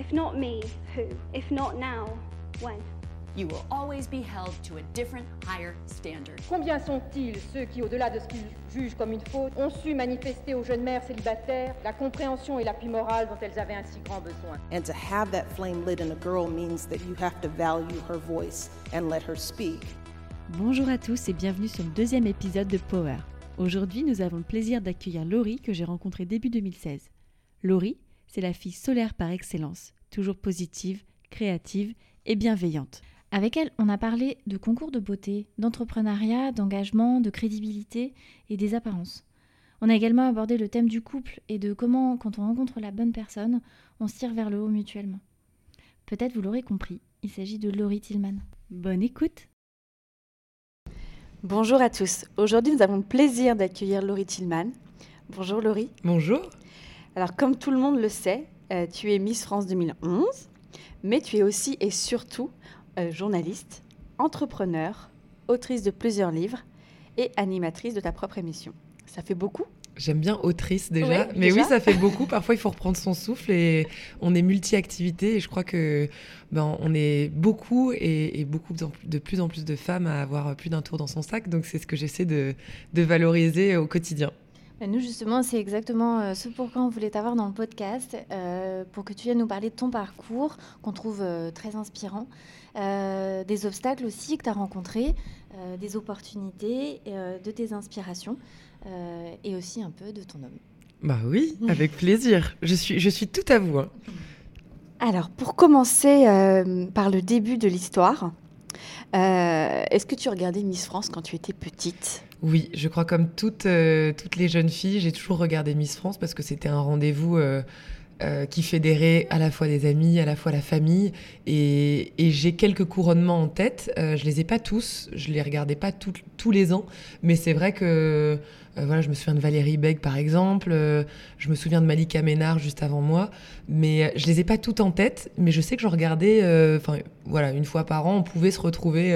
If not me, who? If not now, when? You will always be held to a different, higher standard. Combien sont-ils ceux qui, au-delà de ce qu'ils jugent comme une faute, ont su manifester aux jeunes mères célibataires la compréhension et l'appui moral dont elles avaient un si grand besoin? And to have that flame lit in a girl means that you have to value her voice and let her speak. Bonjour à tous et bienvenue sur le deuxième épisode de Power. Aujourd'hui, nous avons le plaisir d'accueillir Laurie que j'ai rencontrée début 2016. Laurie, c'est la fille solaire par excellence, toujours positive, créative et bienveillante. Avec elle, on a parlé de concours de beauté, d'entrepreneuriat, d'engagement, de crédibilité et des apparences. On a également abordé le thème du couple et de comment, quand on rencontre la bonne personne, on se tire vers le haut mutuellement. Peut-être vous l'aurez compris, il s'agit de Laurie Tillman. Bonne écoute Bonjour à tous. Aujourd'hui, nous avons le plaisir d'accueillir Laurie Tillman. Bonjour Laurie. Bonjour. Alors, comme tout le monde le sait, euh, tu es Miss France 2011, mais tu es aussi et surtout euh, journaliste, entrepreneur, autrice de plusieurs livres et animatrice de ta propre émission. Ça fait beaucoup? J'aime bien autrice déjà, Ouais, mais déjà. oui, ça fait beaucoup. Parfois, il faut reprendre son souffle et on est multi-activité. Et je crois que ben, on est beaucoup et, et beaucoup de, plus en plus de femmes à avoir plus d'un tour dans son sac. Donc, c'est ce que j'essaie de, de valoriser au quotidien. Bah, Nous, justement, c'est exactement euh, ce pourquoi on voulait t'avoir dans le podcast, euh, pour que tu viennes nous parler de ton parcours, qu'on trouve euh, très inspirant, euh, des obstacles aussi que tu as rencontrés, euh, des opportunités, euh, de tes inspirations, euh, et aussi un peu de ton homme. Bah oui, avec plaisir. Je suis, je suis tout à vous. hein. Alors, pour commencer euh, par le début de l'histoire, euh, est-ce que tu regardais Miss France quand tu étais petite? Oui, je crois comme toutes, euh, toutes les jeunes filles, j'ai toujours regardé Miss France parce que c'était un rendez-vous euh, euh, qui fédérait à la fois des amis, à la fois la famille. Et, j'ai quelques couronnements en tête. Je les ai pas tous, je les regardais pas tous les ans, mais c'est vrai que euh, je me souviens de Valérie Beg par exemple, euh, je me souviens de Malika Ménard juste avant moi, mais euh, je les ai pas toutes en tête, mais je sais que je regardais, enfin voilà, une fois par an, on pouvait se retrouver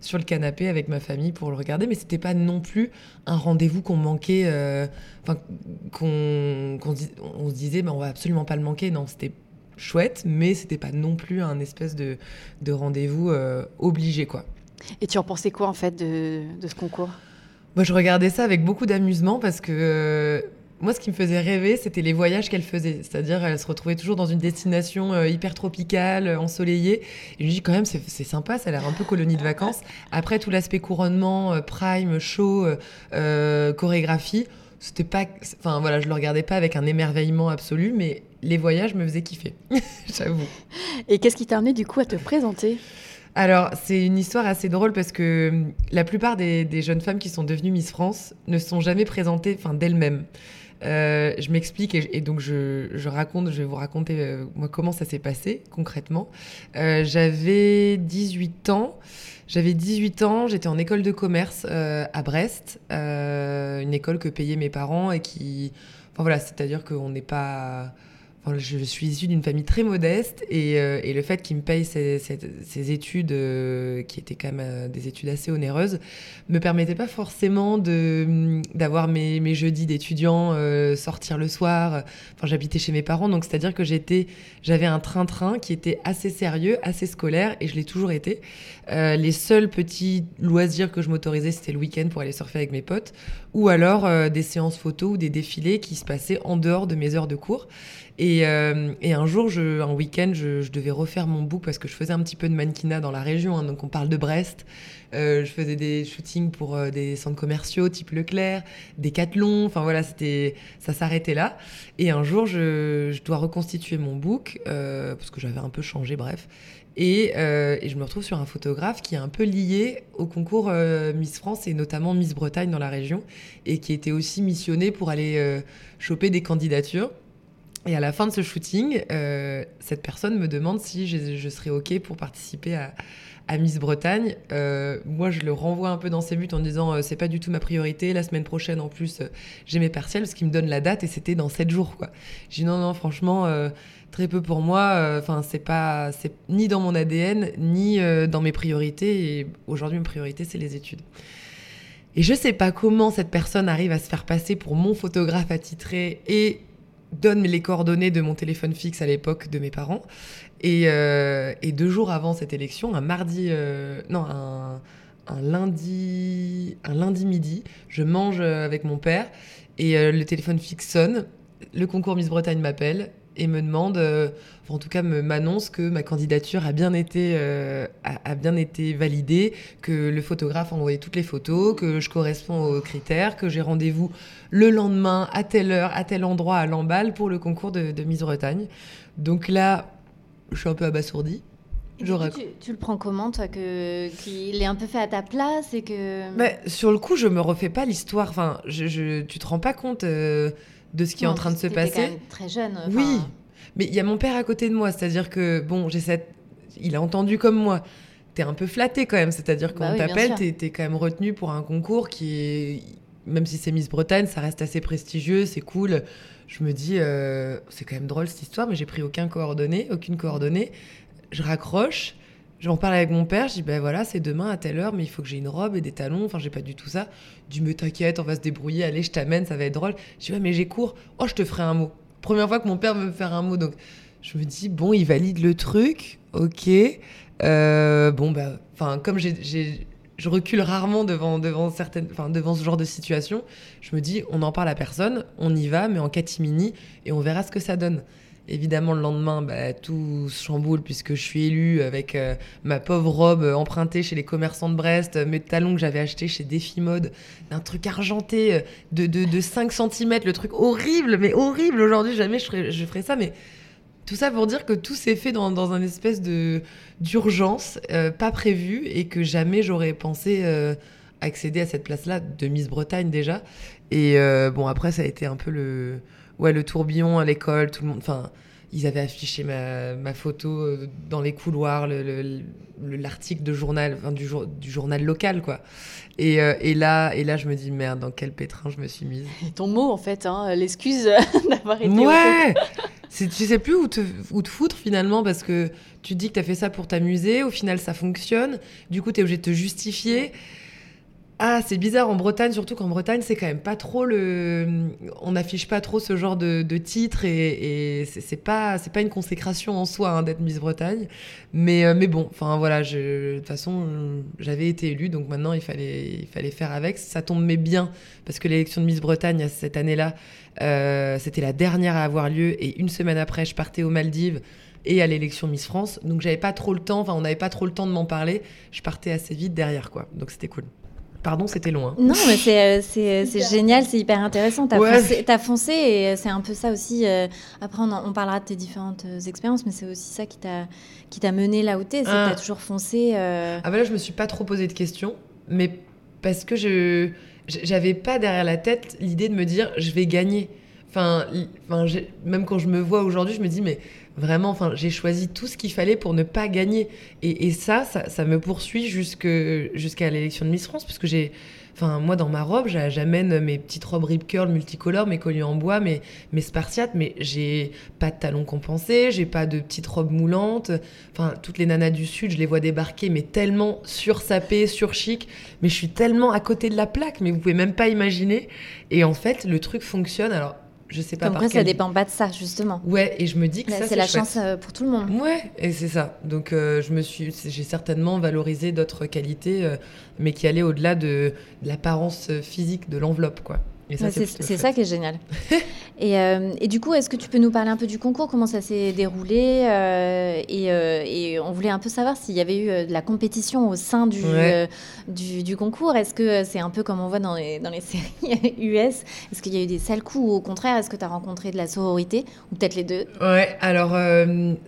sur le canapé avec ma famille pour le regarder, mais c'était pas non plus un rendez-vous qu'on manquait, enfin qu'on dis- on se disait, mais on va absolument pas le manquer. Non, c'était chouette, mais c'était pas non plus un espèce de, de rendez-vous obligé, quoi. Et tu en pensais quoi en fait de ce concours? Moi, je regardais ça avec beaucoup d'amusement parce que euh, moi, ce qui me faisait rêver, c'était les voyages qu'elle faisait. C'est-à-dire, elle se retrouvait toujours dans une destination euh, hyper tropicale, euh, ensoleillée. Et je me dis, quand même, c'est sympa, ça a l'air un peu colonie de vacances. Après, tout l'aspect couronnement, prime, show, chorégraphie, c'était pas. Enfin, voilà, je le regardais pas avec un émerveillement absolu, mais les voyages me faisaient kiffer, j'avoue. Et qu'est-ce qui t'a amené du coup à te présenter? Alors, c'est une histoire assez drôle parce que hum, la plupart des, jeunes femmes qui sont devenues Miss France ne sont jamais présentées d'elles-mêmes. Euh, je m'explique et, donc je, raconte, je vais vous raconter euh, moi comment ça s'est passé concrètement. Euh, j'avais 18 ans. J'avais 18 ans, j'étais en école de commerce euh, à Brest, une école que payaient mes parents et qui, enfin voilà, c'est-à-dire qu'on n'est pas, Je suis issue d'une famille très modeste et, euh, le fait qu'ils me payent ces, études, euh, qui étaient quand même euh, des études assez onéreuses, me permettait pas forcément de d'avoir mes, jeudis d'étudiants, euh, sortir le soir. J'habitais chez mes parents, donc c'est-à-dire que j'avais un train-train qui était assez sérieux, assez scolaire, et je l'ai toujours été. Les seuls petits loisirs que je m'autorisais, c'était le week-end pour aller surfer avec mes potes, ou alors des séances photos ou des défilés qui se passaient en dehors de mes heures de cours. Et, euh, et un jour, un week-end, je, devais refaire mon book parce que je faisais un petit peu de mannequinat dans la région. hein, donc, on parle de Brest. Euh, je faisais des shootings pour euh, des centres commerciaux type Leclerc, des Decathlon. Enfin, voilà, ça s'arrêtait là. Et un jour, je, dois reconstituer mon book parce que j'avais un peu changé, bref. Et, je me retrouve sur un photographe qui est un peu lié au concours Miss France et notamment Miss Bretagne dans la région et qui était aussi missionné pour aller choper des candidatures. Et à la fin de ce shooting, euh, cette personne me demande si je, je serais OK pour participer à, Miss Bretagne. Euh, moi, je le renvoie un peu dans ses buts en disant euh, c'est pas du tout ma priorité. La semaine prochaine, en plus, euh, j'ai mes partiels, ce qui me donne la date et c'était dans 7 jours. Quoi. J'ai dit non, non, franchement, très peu pour moi. Enfin, c'est pas, ni dans mon ADN, ni dans mes priorités. Et aujourd'hui, mes priorités, c'est les études. Et je sais pas comment cette personne arrive à se faire passer pour mon photographe attitré et donne les coordonnées de mon téléphone fixe à l'époque de mes parents. Et, euh, et, deux jours avant cette élection, un mardi, euh, non, un, un, lundi, un lundi midi, je mange avec mon père et euh, le téléphone fixe sonne. Le concours Miss Bretagne m'appelle et me demande, euh, en tout cas m'annonce que ma candidature a bien été, euh, a, a, bien été validée, que le photographe a envoyé toutes les photos, que je corresponds aux critères, que j'ai rendez-vous le lendemain à telle heure, à tel endroit à Lamballe pour le concours de, de Miss Bretagne. Donc là, je suis un peu abasourdie. Tu, tu, le prends comment, toi, que qu'il est un peu fait à ta place et que. Mais sur le coup, je me refais pas l'histoire. Enfin, je, je, tu te rends pas compte euh, de ce qui non, est en train de se passer. Quand même très jeune. Enfin... Oui, mais il y a mon père à côté de moi, c'est-à-dire que bon, j'ai cette, il a entendu comme moi. T'es un peu flatté quand même, c'est-à-dire quand bah oui, t'appelle, t'es es quand même retenu pour un concours qui est, même si c'est Miss Bretagne, ça reste assez prestigieux, c'est cool. Je me dis, euh, c'est quand même drôle cette histoire, mais j'ai pris aucun coordonnée, aucune coordonnée. Je raccroche. J'en parle avec mon père, je dis ben voilà, c'est demain à telle heure, mais il faut que j'ai une robe et des talons. Enfin, j'ai pas du tout ça. Du me t'inquiète, on va se débrouiller, allez, je t'amène, ça va être drôle. Je dis ouais, mais j'ai cours. Oh, je te ferai un mot. Première fois que mon père veut me faire un mot, donc je me dis bon, il valide le truc, ok. Euh, bon bah, enfin comme je recule rarement devant devant certaines, enfin devant ce genre de situation. Je me dis on n'en parle à personne, on y va, mais en catimini et on verra ce que ça donne. Évidemment, le lendemain, bah, tout se chamboule puisque je suis élue avec euh, ma pauvre robe euh, empruntée chez les commerçants de Brest, euh, mes talons que j'avais achetés chez Défi Mode, un truc argenté de, de, de 5 cm, le truc horrible, mais horrible. Aujourd'hui, jamais je ferais, ça. Mais tout ça pour dire que tout s'est fait dans, dans un espèce de d'urgence, pas prévu, et que jamais j'aurais pensé accéder à cette place-là de Miss Bretagne déjà. Et bon, après, ça a été un peu le ouais, le tourbillon à l'école, tout le monde. Enfin, ils avaient affiché ma, ma photo dans les couloirs, l'article de journal, enfin, du, du, journal local, quoi. Et, euh, et, là, et là, je me dis merde, dans quel pétrin je me suis mise? Et ton mot, en fait, hein, l'excuse d'avoir été. Ouais. tu sais plus où te, où te foutre finalement parce que tu te dis que tu as fait ça pour t'amuser, au final ça fonctionne, du coup tu es obligé de te justifier. Ah, c'est bizarre en Bretagne, surtout qu'en Bretagne, c'est quand même pas trop le. On n'affiche pas trop ce genre de, de titre et, c'est pas, pas une consécration en soi hein, d'être Miss Bretagne. Mais, euh, mais bon, enfin voilà, de toute façon, j'avais été élue, donc maintenant il fallait, il fallait faire avec. Ça tombait bien parce que l'élection de Miss Bretagne cette année-là, euh, c'était la dernière à avoir lieu et une semaine après, je partais aux Maldives et à l'élection Miss France. Donc j'avais pas trop le temps, enfin on n'avait pas trop le temps de m'en parler. Je partais assez vite derrière, quoi. Donc c'était cool. Pardon, c'était loin. Non, mais c'est, c'est, c'est génial, c'est hyper intéressant. T'as, Ouais. foncé, t'as foncé et c'est un peu ça aussi. euh, après, on, parlera de tes différentes euh, expériences, mais c'est aussi ça qui t'a, qui t'a mené là où t'es. C'est Ah. que t'as toujours foncé. euh, Ah bah là, je me suis pas trop posé de questions, mais parce que je j'avais pas derrière la tête l'idée de me dire je vais gagner. Enfin, enfin même quand je me vois aujourd'hui, je me dis mais vraiment, enfin, j'ai choisi tout ce qu'il fallait pour ne pas gagner. Et, ça, ça, ça me poursuit jusqu'à l'élection de Miss France, parce que j'ai Enfin, moi, dans ma robe, j'a- j'amène mes petites robes rip curl multicolores, mes colliers en bois, mes, mes spartiates, mais j'ai pas de talons compensés, j'ai pas de petites robes moulantes. Enfin, toutes les nanas du Sud, je les vois débarquer, mais tellement sursapées, surchic. Mais je suis tellement à côté de la plaque, mais vous pouvez même pas imaginer. Et en fait, le truc fonctionne. Alors, je sais pas Comme par quoi, ça dépend pas de ça, justement. Ouais, et je me dis que ça, c'est la chouette. chance euh, pour tout le monde. Ouais, et c'est ça. Donc euh, je me suis, j'ai certainement valorisé d'autres qualités, euh, mais qui allaient au-delà de, de l'apparence physique de l'enveloppe, quoi. Ouais, c'est ça qui est génial. et, euh, et du coup, est-ce que tu peux nous parler un peu du concours, comment ça s'est déroulé euh, et, euh, et on voulait un peu savoir s'il y avait eu de la compétition au sein du, Ouais. du, du concours. Est-ce que c'est un peu comme on voit dans les, dans les séries US Est-ce qu'il y a eu des sales coups ou au contraire, est-ce que tu as rencontré de la sororité Ou peut-être les deux? Ouais, alors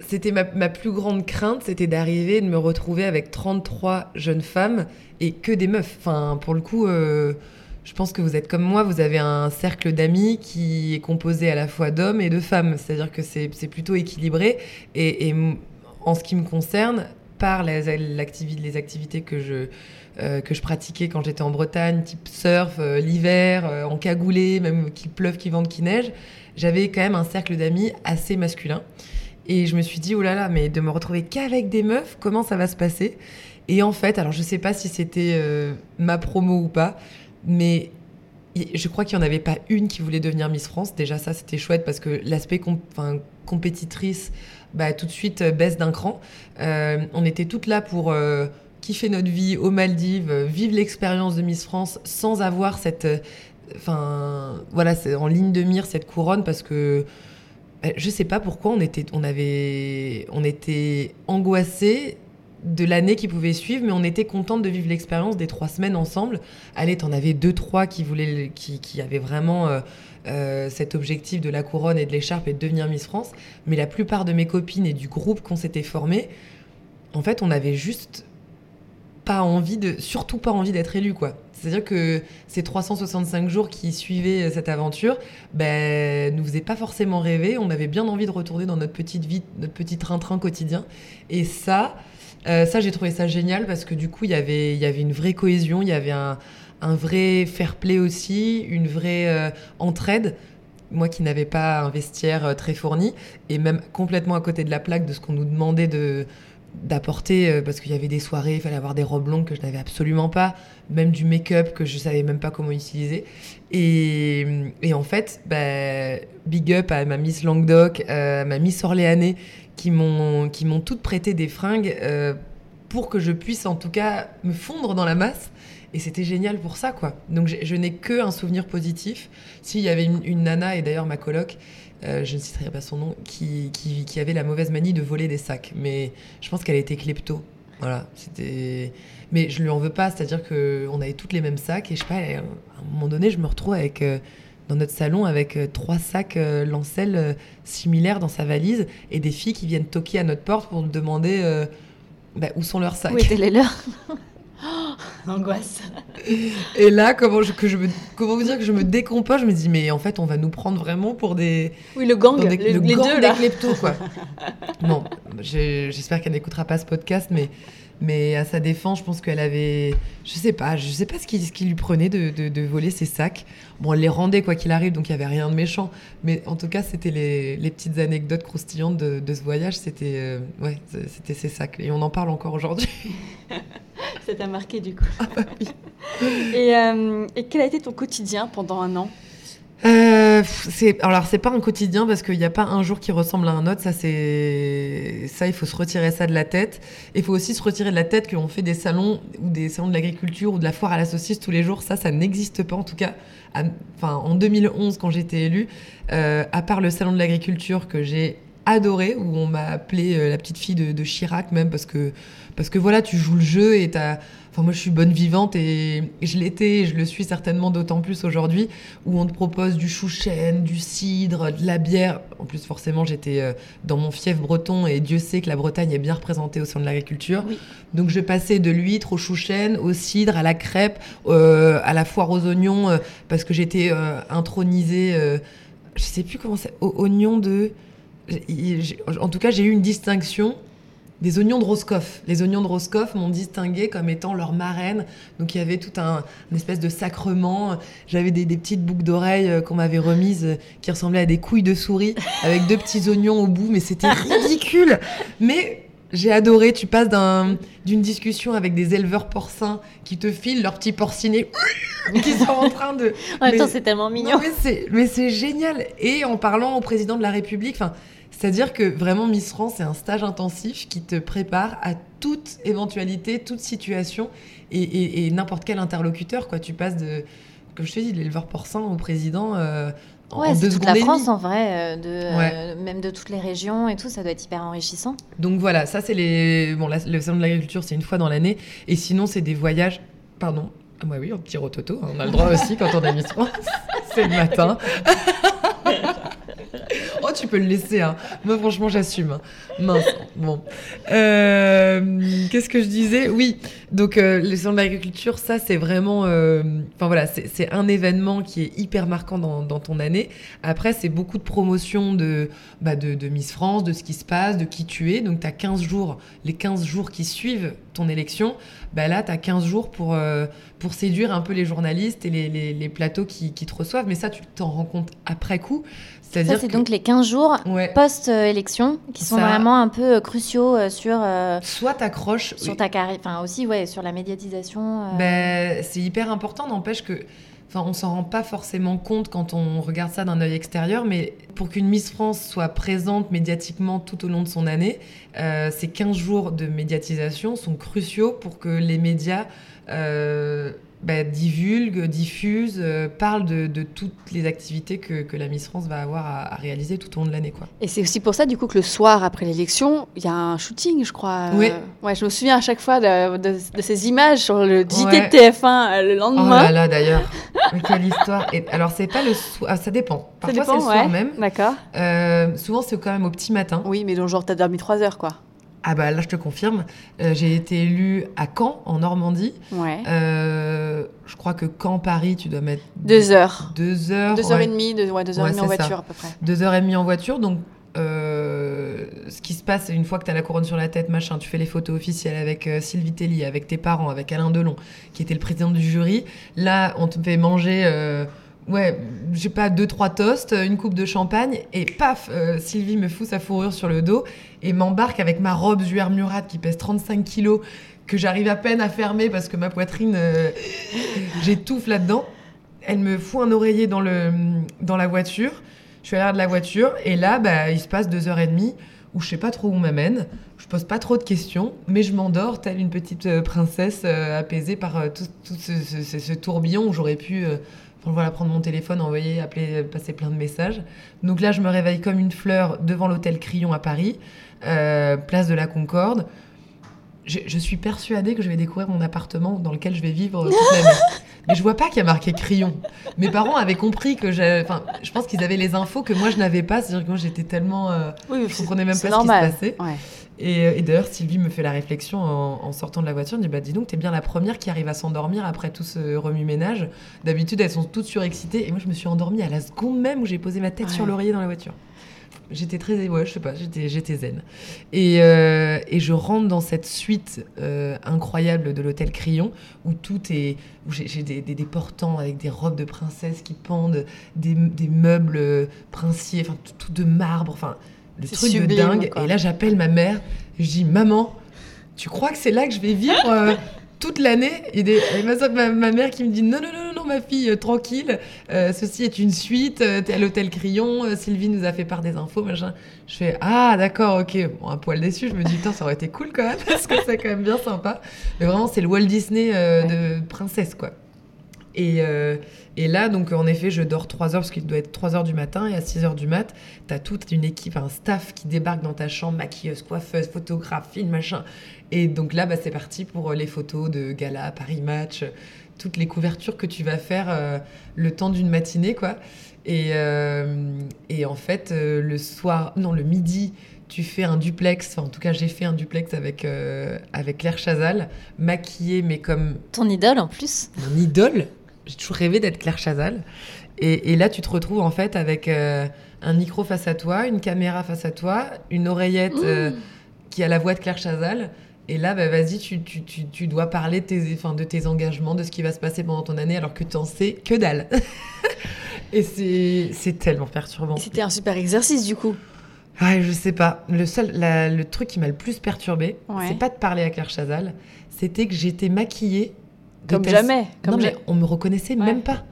c'était ma, ma plus grande crainte, c'était d'arriver et de me retrouver avec 33 jeunes femmes et que des meufs. Enfin, pour le coup, je pense que vous êtes comme moi, vous avez un cercle d'amis qui est composé à la fois d'hommes et de femmes. C'est-à-dire que c'est plutôt équilibré. Et, en ce qui me concerne, par les, les activités que je, euh, que je pratiquais quand j'étais en Bretagne, type surf, euh, l'hiver, euh, en cagoulé, même qu'il pleuve, qu'il vente, qu'il neige, j'avais quand même un cercle d'amis assez masculin. Et je me suis dit, oh là là, mais de me retrouver qu'avec des meufs, comment ça va se passer? Et en fait, alors je sais pas si c'était ma promo ou pas, mais je crois qu'il n'y en avait pas une qui voulait devenir Miss France. Déjà, ça, c'était chouette parce que l'aspect compétitrice, bah, tout de suite, euh, baisse d'un cran. Euh, on était toutes là pour euh, kiffer notre vie aux Maldives, vivre l'expérience de Miss France sans avoir cette. Enfin, voilà, c'est en ligne de mire cette couronne parce que. Je sais pas pourquoi on était, on avait, on était angoissés de l'année qui pouvait suivre, mais on était contente de vivre l'expérience des trois semaines ensemble. Allez, t'en avais deux, trois qui voulaient, qui, qui avaient vraiment euh, euh, cet objectif de la couronne et de l'écharpe et de devenir Miss France. Mais la plupart de mes copines et du groupe qu'on s'était formé, en fait, on avait juste pas envie de, surtout pas envie d'être élu, quoi. C'est-à-dire que ces 365 jours qui suivaient cette aventure, ben, nous faisaient pas forcément rêver. On avait bien envie de retourner dans notre petite vie, notre petit train-train quotidien. Et ça, euh, ça, j'ai trouvé ça génial parce que du coup, il y avait une vraie cohésion, il y avait un, vrai fair play aussi, une vraie euh, entraide. Moi qui n'avais pas un vestiaire euh, très fourni et même complètement à côté de la plaque de ce qu'on nous demandait de d'apporter parce qu'il y avait des soirées, il fallait avoir des robes longues que je n'avais absolument pas, même du make-up que je savais même pas comment utiliser. Et, et en fait, bah, big up à ma Miss Languedoc, à ma Miss Orléanais qui m'ont qui m'ont toutes prêté des fringues euh, pour que je puisse en tout cas me fondre dans la masse. Et c'était génial pour ça, quoi. Donc je, n'ai que un souvenir positif. S'il y avait une, nana, et d'ailleurs ma coloc, euh, je ne citerai pas son nom, qui, qui, qui, avait la mauvaise manie de voler des sacs. Mais je pense qu'elle était klepto. Voilà, c'était. Mais je lui en veux pas, c'est-à-dire qu'on avait toutes les mêmes sacs et je sais pas, à un moment donné, je me retrouve avec. Euh, dans notre salon avec euh, trois sacs euh, Lancel euh, similaires dans sa valise et des filles qui viennent toquer à notre porte pour nous demander bah, où sont leurs sacs. Où étaient les leurs Angoisse. Et là, comment, je, que je me, comment vous dire que je me décompose Je me dis, mais en fait, on va nous prendre vraiment pour des. Oui, le gang, des, les, le les gang deux, des là. kleptos, quoi. bon, j'espère qu'elle n'écoutera pas ce podcast, mais mais à sa défense, je pense qu'elle avait, je sais pas, je sais pas ce qui, ce qui lui prenait de, de, voler ses sacs. Bon, elle les rendait quoi qu'il arrive, donc il y avait rien de méchant. Mais en tout cas, c'était les, les, petites anecdotes croustillantes de, de ce voyage. C'était, euh, ouais, c'était ses sacs, et on en parle encore aujourd'hui. Ça t'a marqué du coup. Ah bah oui. et, euh, et quel a été ton quotidien pendant un an? Euh, c'est alors c'est pas un quotidien parce qu'il n'y a pas un jour qui ressemble à un autre. Ça c'est ça il faut se retirer ça de la tête. Il faut aussi se retirer de la tête qu'on fait des salons ou des salons de l'agriculture ou de la foire à la saucisse tous les jours. Ça ça n'existe pas en tout cas. enfin en 2011 quand j'étais élue, euh, à part le salon de l'agriculture que j'ai adoré où on m'a appelé euh, la petite fille de, de, Chirac même parce que parce que voilà tu joues le jeu et t'as Enfin, moi, je suis bonne vivante et je l'étais, et je le suis certainement d'autant plus aujourd'hui, où on te propose du chou-chêne, du cidre, de la bière. En plus, forcément, j'étais euh, dans mon fief breton et Dieu sait que la Bretagne est bien représentée au sein de l'agriculture. Donc, je passais de l'huître au chou-chêne, au cidre, à la crêpe, euh, à la foire aux oignons, euh, parce que j'étais intronisée, je sais plus comment c'est, aux oignons de. En tout cas, j'ai eu une distinction des oignons de Roscoff. Les oignons de Roscoff m'ont distingué comme étant leur marraine. Donc il y avait tout un espèce de sacrement. J'avais des, petites boucles d'oreilles euh, qu'on m'avait remises euh, qui ressemblaient à des couilles de souris avec deux petits oignons au bout, mais c'était ridicule. Mais j'ai adoré. Tu passes d'une discussion avec des éleveurs porcins qui te filent leurs petits porcinés qui sont en train de. En même temps, c'est tellement mignon. mais c'est génial. Et en parlant au président de la République, enfin c'est-à-dire que vraiment Miss France, c'est un stage intensif qui te prépare à toute éventualité, toute situation et, n'importe quel interlocuteur. Quoi. Tu passes de, comme je te dis, de l'éleveur porcin au président. Euh, ouais, toute la France en vrai, euh, de, euh, même de toutes les régions et tout, ça doit être hyper enrichissant. Donc voilà, ça c'est les. Bon, le salon de l'agriculture, c'est une fois dans l'année. Et sinon, c'est des voyages. Pardon. Ah, bah oui, un petit rototo, on a le droit aussi quand on a Miss France. c'est le matin. oh, tu peux le laisser. Hein. Moi, franchement, j'assume. Hein. Mince. Bon. Euh, qu'est-ce que je disais? Oui. Donc, euh, les salons de l'agriculture, ça, c'est vraiment. Euh, enfin, voilà, c'est un événement qui est hyper marquant dans, ton année. Après, c'est beaucoup de promotion de, bah, de, de, Miss France, de ce qui se passe, de qui tu es. Donc, tu as 15 jours, les 15 jours qui suivent ton élection. Bah, là, tu as 15 jours pour, pour séduire un peu les journalistes et les, les, plateaux qui, qui, te reçoivent. Mais ça, tu t'en rends compte après coup. Ça, c'est donc les 15 jours post-élection qui sont vraiment un peu euh, cruciaux euh, sur. Euh, Soit t'accroches. Sur ta carrière. Enfin, aussi, ouais, sur la médiatisation. Ben, c'est hyper important, n'empêche que. Enfin, on s'en rend pas forcément compte quand on regarde ça d'un œil extérieur, mais pour qu'une Miss France soit présente médiatiquement tout au long de son année, euh, ces 15 jours de médiatisation sont cruciaux pour que les médias euh, bah, divulguent, diffusent, euh, parlent de, de toutes les activités que, que la Miss France va avoir à, à réaliser tout au long de l'année. quoi. Et c'est aussi pour ça, du coup, que le soir après l'élection, il y a un shooting, je crois. Oui. ouais, je me souviens à chaque fois de, de- de ces images sur le JT Ouais. de TF1 euh, le Oh lendemain. là là, d'ailleurs. Mais quelle histoire. Et, alors, c'est pas le soir. ça dépend. Ça Parfois, c'est le soir ouais. même. D'accord. Euh, souvent, c'est quand même au petit matin. Oui, mais donc, genre, t'as dormi 3 heures, quoi. Ah bah là, je te confirme. Euh, j'ai été élue à Caen, en Normandie. Ouais. Euh, je crois que Caen-Paris, tu dois mettre... Deux heures. Deux heures. Deux heures ouais. et demie, deux, ouais, deux heures Ouais, et demie en ça. voiture, à peu près. Deux heures et demie en voiture. Donc, euh, ce qui se passe, une fois que tu as la couronne sur la tête, machin, tu fais les photos officielles avec euh, Sylvie Tellier, avec tes parents, avec Alain Delon, qui était le président du jury. Là, on te fait manger, euh, ouais, je sais pas, deux, trois toasts, une coupe de champagne, et paf, Sylvie me fout sa fourrure sur le dos et m'embarque avec ma robe Juer Murat qui pèse 35 kilos, que j'arrive à peine à fermer parce que ma poitrine, euh, j'étouffe là-dedans. Elle me fout un oreiller dans, le, dans la voiture. Je suis à l'arrière de la voiture et là, bah, il se passe deux heures et demie où je sais pas trop où m'amène. Je pose pas trop de questions, mais je m'endors telle une petite euh, princesse euh, apaisée par tout, ce- ce tourbillon où j'aurais pu enfin, voilà, prendre mon téléphone, envoyer, appeler, passer plein de messages. Donc là, je me réveille comme une fleur devant l'hôtel Crillon à Paris, euh, place de la Concorde. Je, je suis persuadée que je vais découvrir mon appartement dans lequel je vais vivre toute l'année. Mais je vois pas qu'il y a marqué Crillon. Mes parents avaient compris que. Enfin, je pense qu'ils avaient les infos que moi je n'avais pas. C'est-à-dire que moi j'étais tellement. euh, Oui, je comprenais même pas ce qui se passait. Ouais. Et, euh, et d'ailleurs, Sylvie me fait la réflexion en, en sortant de la voiture. Elle me dit Bah, dis donc, t'es bien la première qui arrive à s'endormir après tout ce remue-ménage. D'habitude, elles sont toutes surexcitées. Et moi, je me suis endormie à la seconde même où j'ai posé ma tête Ouais. sur l'oreiller dans la voiture. J'étais très. Ouais, je sais pas, j'étais, zen. Et, euh, et je rentre dans cette suite euh, incroyable de l'hôtel Crillon où tout est. où j'ai, des, des, des portants avec des robes de princesse qui pendent, des, des meubles princiers, enfin, tout, tout de marbre. Enfin, le C'est truc de dingue. quoi. Et là, j'appelle ma mère. Je dis Maman, tu crois que c'est là que je vais vivre euh, toute l'année? Et, des- et ma, soeur- ma, ma mère qui me dit Non, non, non, non, ma fille, euh, tranquille. euh, ceci est une suite. T'es à l'hôtel Crillon. Sylvie nous a fait part des infos, machin. Je fais Ah, d'accord, ok. Bon, un poil déçu. Je me dis Putain, ça aurait été cool quand même, parce que c'est quand même bien sympa. Mais vraiment, c'est le Walt Disney de princesse, quoi. Et, et là, donc, en effet, je dors 3 heures parce qu'il doit être 3 heures du matin. Et à 6 heures du mat, t'as toute une équipe, un staff qui débarque dans ta chambre, maquilleuse, coiffeuse, photographe, film, machin. Et donc là, bah, c'est parti pour euh, les photos de gala, Paris Match, euh, toutes les couvertures que tu vas faire euh, le temps d'une matinée, quoi. Et, euh, et en fait, euh, le soir, non, le midi, tu fais un duplex. Enfin, en tout cas, j'ai fait un duplex avec, avec Claire Chazal, maquillée, mais comme Ton idole en plus. mon idole? J'ai toujours rêvé d'être Claire Chazal. Et, et là, tu te retrouves en fait avec euh, un micro face à toi, une caméra face à toi, une oreillette euh, qui a la voix de Claire Chazal. Et là, bah, vas-y, tu, tu, tu, tu dois parler de tes, enfin, de tes engagements, de ce qui va se passer pendant ton année, alors que tu en sais que dalle. et c'est tellement perturbant. C'était un super exercice, du coup. Ah, je sais pas. Le seul, la- le truc qui m'a le plus perturbé, Ouais. c'est pas de parler à Claire Chazal, c'était que j'étais maquillée. Comme jamais. Comme non, mais on me reconnaissait Ouais. même pas.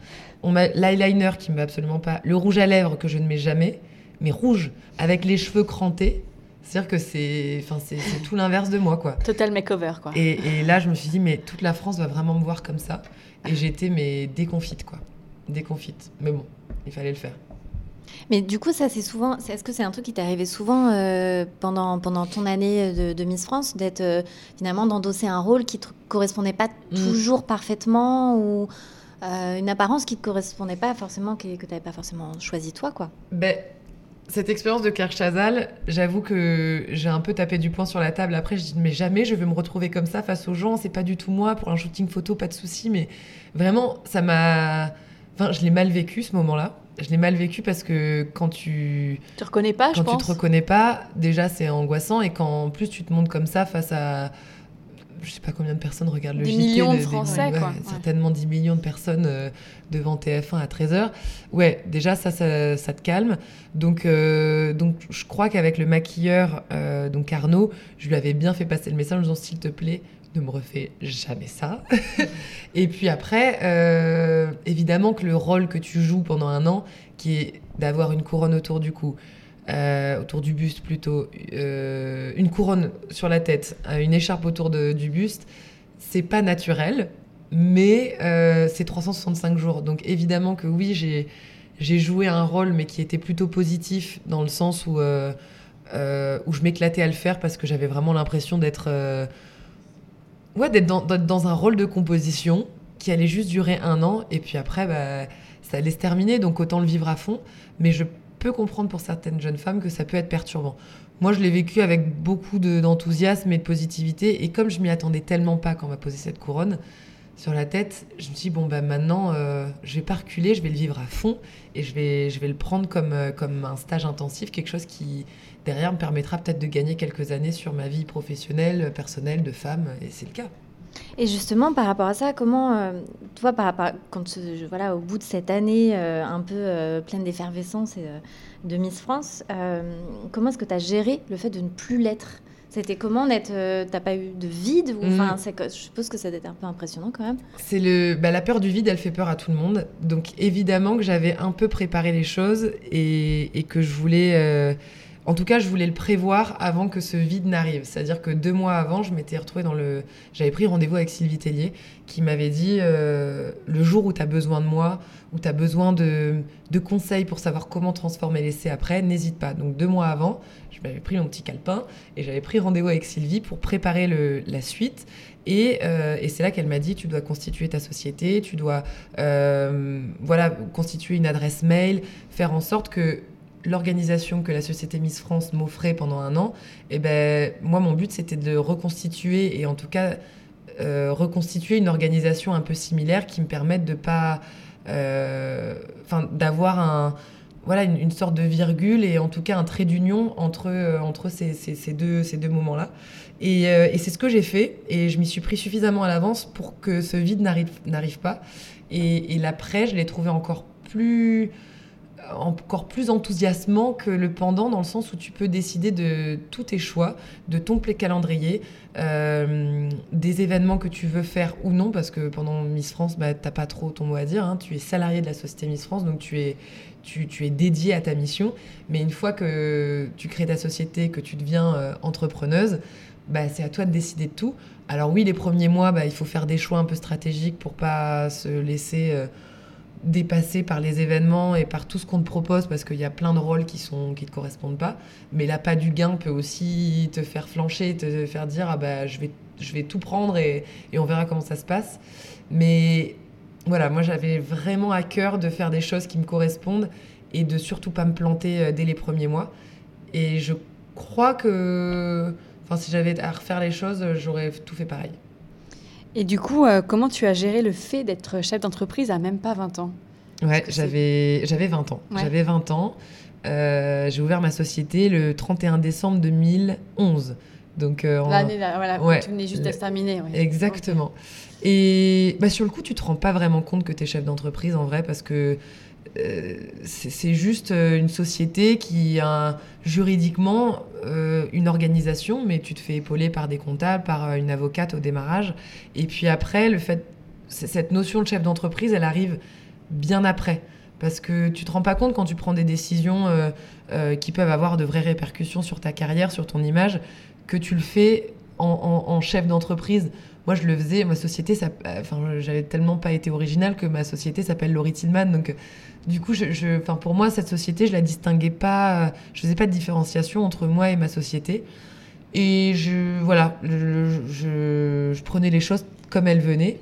On m'a l'eyeliner qui me va absolument pas, le rouge à lèvres que je ne mets jamais, mais rouge avec les cheveux crantés. C'est-à-dire que c'est, enfin, c'est c'est tout l'inverse de moi, quoi. Total makeover, quoi. Et, et là, je me suis dit, mais toute la France va vraiment me voir comme ça. Et j'étais, mais déconfite, quoi. Déconfite. Mais bon, il fallait le faire. Mais du coup, ça, c'est souvent. Est-ce que c'est un truc qui t'est arrivé souvent euh, pendant, pendant ton année de, de Miss France, d'être euh, finalement d'endosser un rôle qui te correspondait pas Mm. toujours parfaitement ou euh, une apparence qui te correspondait pas forcément, que, que tu n'avais pas forcément choisi toi, quoi? Ben, cette expérience de Claire Chazal, j'avoue que j'ai un peu tapé du poing sur la table. Après, je dis, mais jamais je vais me retrouver comme ça face aux gens. C'est pas du tout moi. Pour un shooting photo, pas de souci. Mais vraiment, ça m'a. Enfin, je l'ai mal vécu ce moment-là. Je l'ai mal vécu parce que quand tu Tu reconnais pas, je quand tu pense. te reconnais pas, déjà c'est angoissant et quand en plus tu te montres comme ça face à je sais pas combien de personnes regardent le Des JT. millions de Français, ouais, quoi. Ouais. Certainement 10 millions de personnes euh, devant TF1 à 13h. Ouais, déjà, ça, ça, ça te calme. Donc, euh, donc je crois qu'avec le maquilleur, euh, donc Arnaud, je lui avais bien fait passer le message en disant s'il te plaît, ne me refais jamais ça. Et puis après, euh, évidemment que le rôle que tu joues pendant un an, qui est d'avoir une couronne autour du cou, euh, autour du buste plutôt, euh, une couronne sur la tête, une écharpe autour du buste, c'est pas naturel, mais c'est 365 jours. Donc évidemment que oui, j'ai j'ai joué un rôle, mais qui était plutôt positif dans le sens où où je m'éclatais à le faire parce que j'avais vraiment l'impression d'être d'être dans, un rôle de composition qui allait juste durer un an et puis après bah, ça allait se terminer donc autant le vivre à fond. Mais je peux comprendre pour certaines jeunes femmes que ça peut être perturbant. Moi je l'ai vécu avec beaucoup de- d'enthousiasme et de positivité et comme je m'y attendais tellement pas quand on m'a posé cette couronne sur la tête je me suis dit bon bah maintenant euh, je vais pas reculer je vais le vivre à fond et je vais le prendre euh, comme un stage intensif quelque chose qui derrière me permettra peut-être de gagner quelques années sur ma vie professionnelle personnelle de femme et c'est le cas Et justement, par rapport à ça, comment, euh, toi, par rapport, quand voilà, au bout de cette année euh, un peu euh, pleine d'effervescence et euh, de Miss France, comment est-ce que tu as géré le fait de ne plus l'être? C'était comment d'être. T'as pas eu de vide ou, que- Je suppose que ça doit être un peu impressionnant quand même. C'est le, bah, la peur du vide, elle fait peur à tout le monde. Donc évidemment que j'avais un peu préparé les choses et, et que je voulais, en tout cas, je voulais le prévoir avant que ce vide n'arrive. C'est-à-dire que deux mois avant, je m'étais retrouvée dans le, j'avais pris rendez-vous avec Sylvie Tellier qui m'avait dit euh, le jour où tu as besoin de moi, où tu as besoin de, conseils pour savoir comment transformer l'essai après, n'hésite pas. Donc deux mois avant, je m'avais pris mon petit calepin et j'avais pris rendez-vous avec Sylvie pour préparer le, la suite. Et, euh, et c'est là qu'elle m'a dit tu dois constituer ta société, tu dois euh, voilà constituer une adresse mail, faire en sorte que l'organisation que la société Miss France m'offrait pendant un an, et ben moi mon but c'était de reconstituer et en tout cas euh, reconstituer une organisation un peu similaire qui me permette de pas euh, enfin d'avoir un voilà une, sorte de virgule et en tout cas un trait d'union entre euh, entre ces, ces, deux ces deux moments là et, c'est ce que j'ai fait et je m'y suis pris suffisamment à l'avance pour que ce vide n'arrive n'arrive pas. Et, et l'après je l'ai trouvé encore plus encore plus enthousiasmant que le pendant dans le sens où tu peux décider de tous tes choix, de ton calendrier, euh, des événements que tu veux faire ou non, parce que pendant Miss France, bah, t'as pas trop ton mot à dire. hein. Tu es salarié de la société Miss France, donc tu es, tu, tu es dédié à ta mission. Mais une fois que tu crées ta société, que tu deviens euh, entrepreneuse, bah, c'est à toi de décider de tout. Alors oui, les premiers mois, bah, il faut faire des choix un peu stratégiques pour pas se laisser euh, dépasser par les événements et par tout ce qu'on te propose parce qu'il y a plein de rôles qui sont qui te correspondent pas. Mais l'appât du gain peut aussi te faire flancher, te faire dire ah bah je vais je vais tout prendre et, et on verra comment ça se passe. Mais voilà, moi j'avais vraiment à cœur de faire des choses qui me correspondent et de surtout pas me planter euh, dès les premiers mois. Et je crois que, enfin, si j'avais à refaire les choses, j'aurais tout fait pareil. Et du coup, euh, comment tu as géré le fait d'être chef d'entreprise à même pas 20 ans? Ouais, j'avais j'avais 20 ans. Ouais. J'avais 20 ans. Euh, j'ai ouvert ma société le 31 décembre 2011. Donc euh, en- L'année, là, voilà, Ouais. tu venais juste de Le- se terminer. ouais. Exactement. Et bah, sur le coup, tu te rends pas vraiment compte que tu es chef d'entreprise en vrai parce que c'est c'est juste euh, une société qui a juridiquement euh, une organisation, mais tu te fais épauler par des comptables, par euh, une avocate au démarrage. Et puis après, le fait, cette notion de chef d'entreprise, elle arrive bien après. Parce que tu te rends pas compte quand tu prends des décisions euh, euh, qui peuvent avoir de vraies répercussions sur ta carrière, sur ton image, que tu le fais en chef d'entreprise. Moi, je le faisais, ma société, ça, enfin, j'avais tellement pas été originale que ma société s'appelle Laurie Tillman. Donc, euh, du coup, je, enfin, pour moi, cette société, je la distinguais pas, euh, je faisais pas de différenciation entre moi et ma société. Et je, voilà, je, prenais les choses comme elles venaient.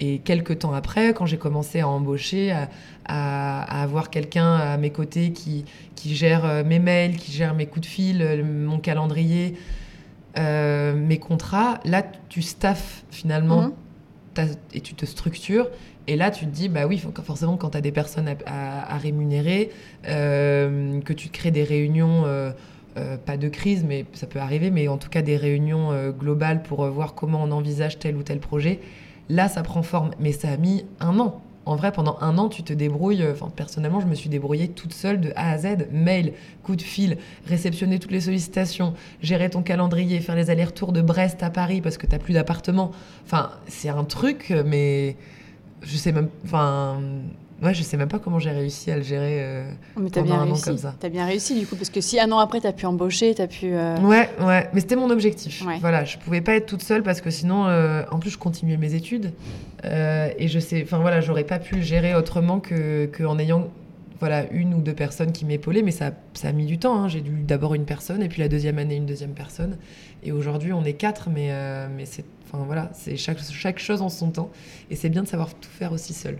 Et quelques temps après, quand j'ai commencé à embaucher, à, à- avoir quelqu'un à mes côtés qui, qui gère euh, mes mails, qui gère mes coups de fil, euh, mon calendrier, euh, mes contrats, là, tu staffes finalement Mhm. et tu te structures. Et là, tu te dis, bah oui, faut- forcément, quand tu as des personnes à, à- à rémunérer, euh, que tu crées des réunions euh, pas de crise, mais ça peut arriver, mais en tout cas des réunions globales pour voir comment on envisage tel ou tel projet. Là, ça prend forme, mais ça a mis un an. En vrai, pendant un an, tu te débrouilles. Enfin, personnellement, je me suis débrouillée toute seule de A à Z. Mail, coup de fil, réceptionner toutes les sollicitations, gérer ton calendrier, faire les allers-retours de Brest à Paris parce que t'as plus d'appartement. Enfin, c'est un truc, mais je sais même. Enfin, Ouais, je sais même pas comment j'ai réussi à le gérer euh, mais as pendant bien un réussi. an comme ça. T'as bien réussi du coup, parce que si un an après t'as pu embaucher, t'as pu. euh, Ouais, ouais, mais c'était mon objectif. Ouais. Voilà, je pouvais pas être toute seule parce que sinon, euh, en plus, je continuais mes études euh, et je sais, enfin voilà, j'aurais pas pu le gérer autrement que, que en ayant voilà une ou deux personnes qui m'épaulaient, mais ça, ça a mis du temps. hein. J'ai dû d'abord une personne et puis la deuxième année une deuxième personne et aujourd'hui on est quatre, mais mais c'est, enfin voilà, c'est chaque chaque chose en son temps et c'est bien de savoir tout faire aussi seul,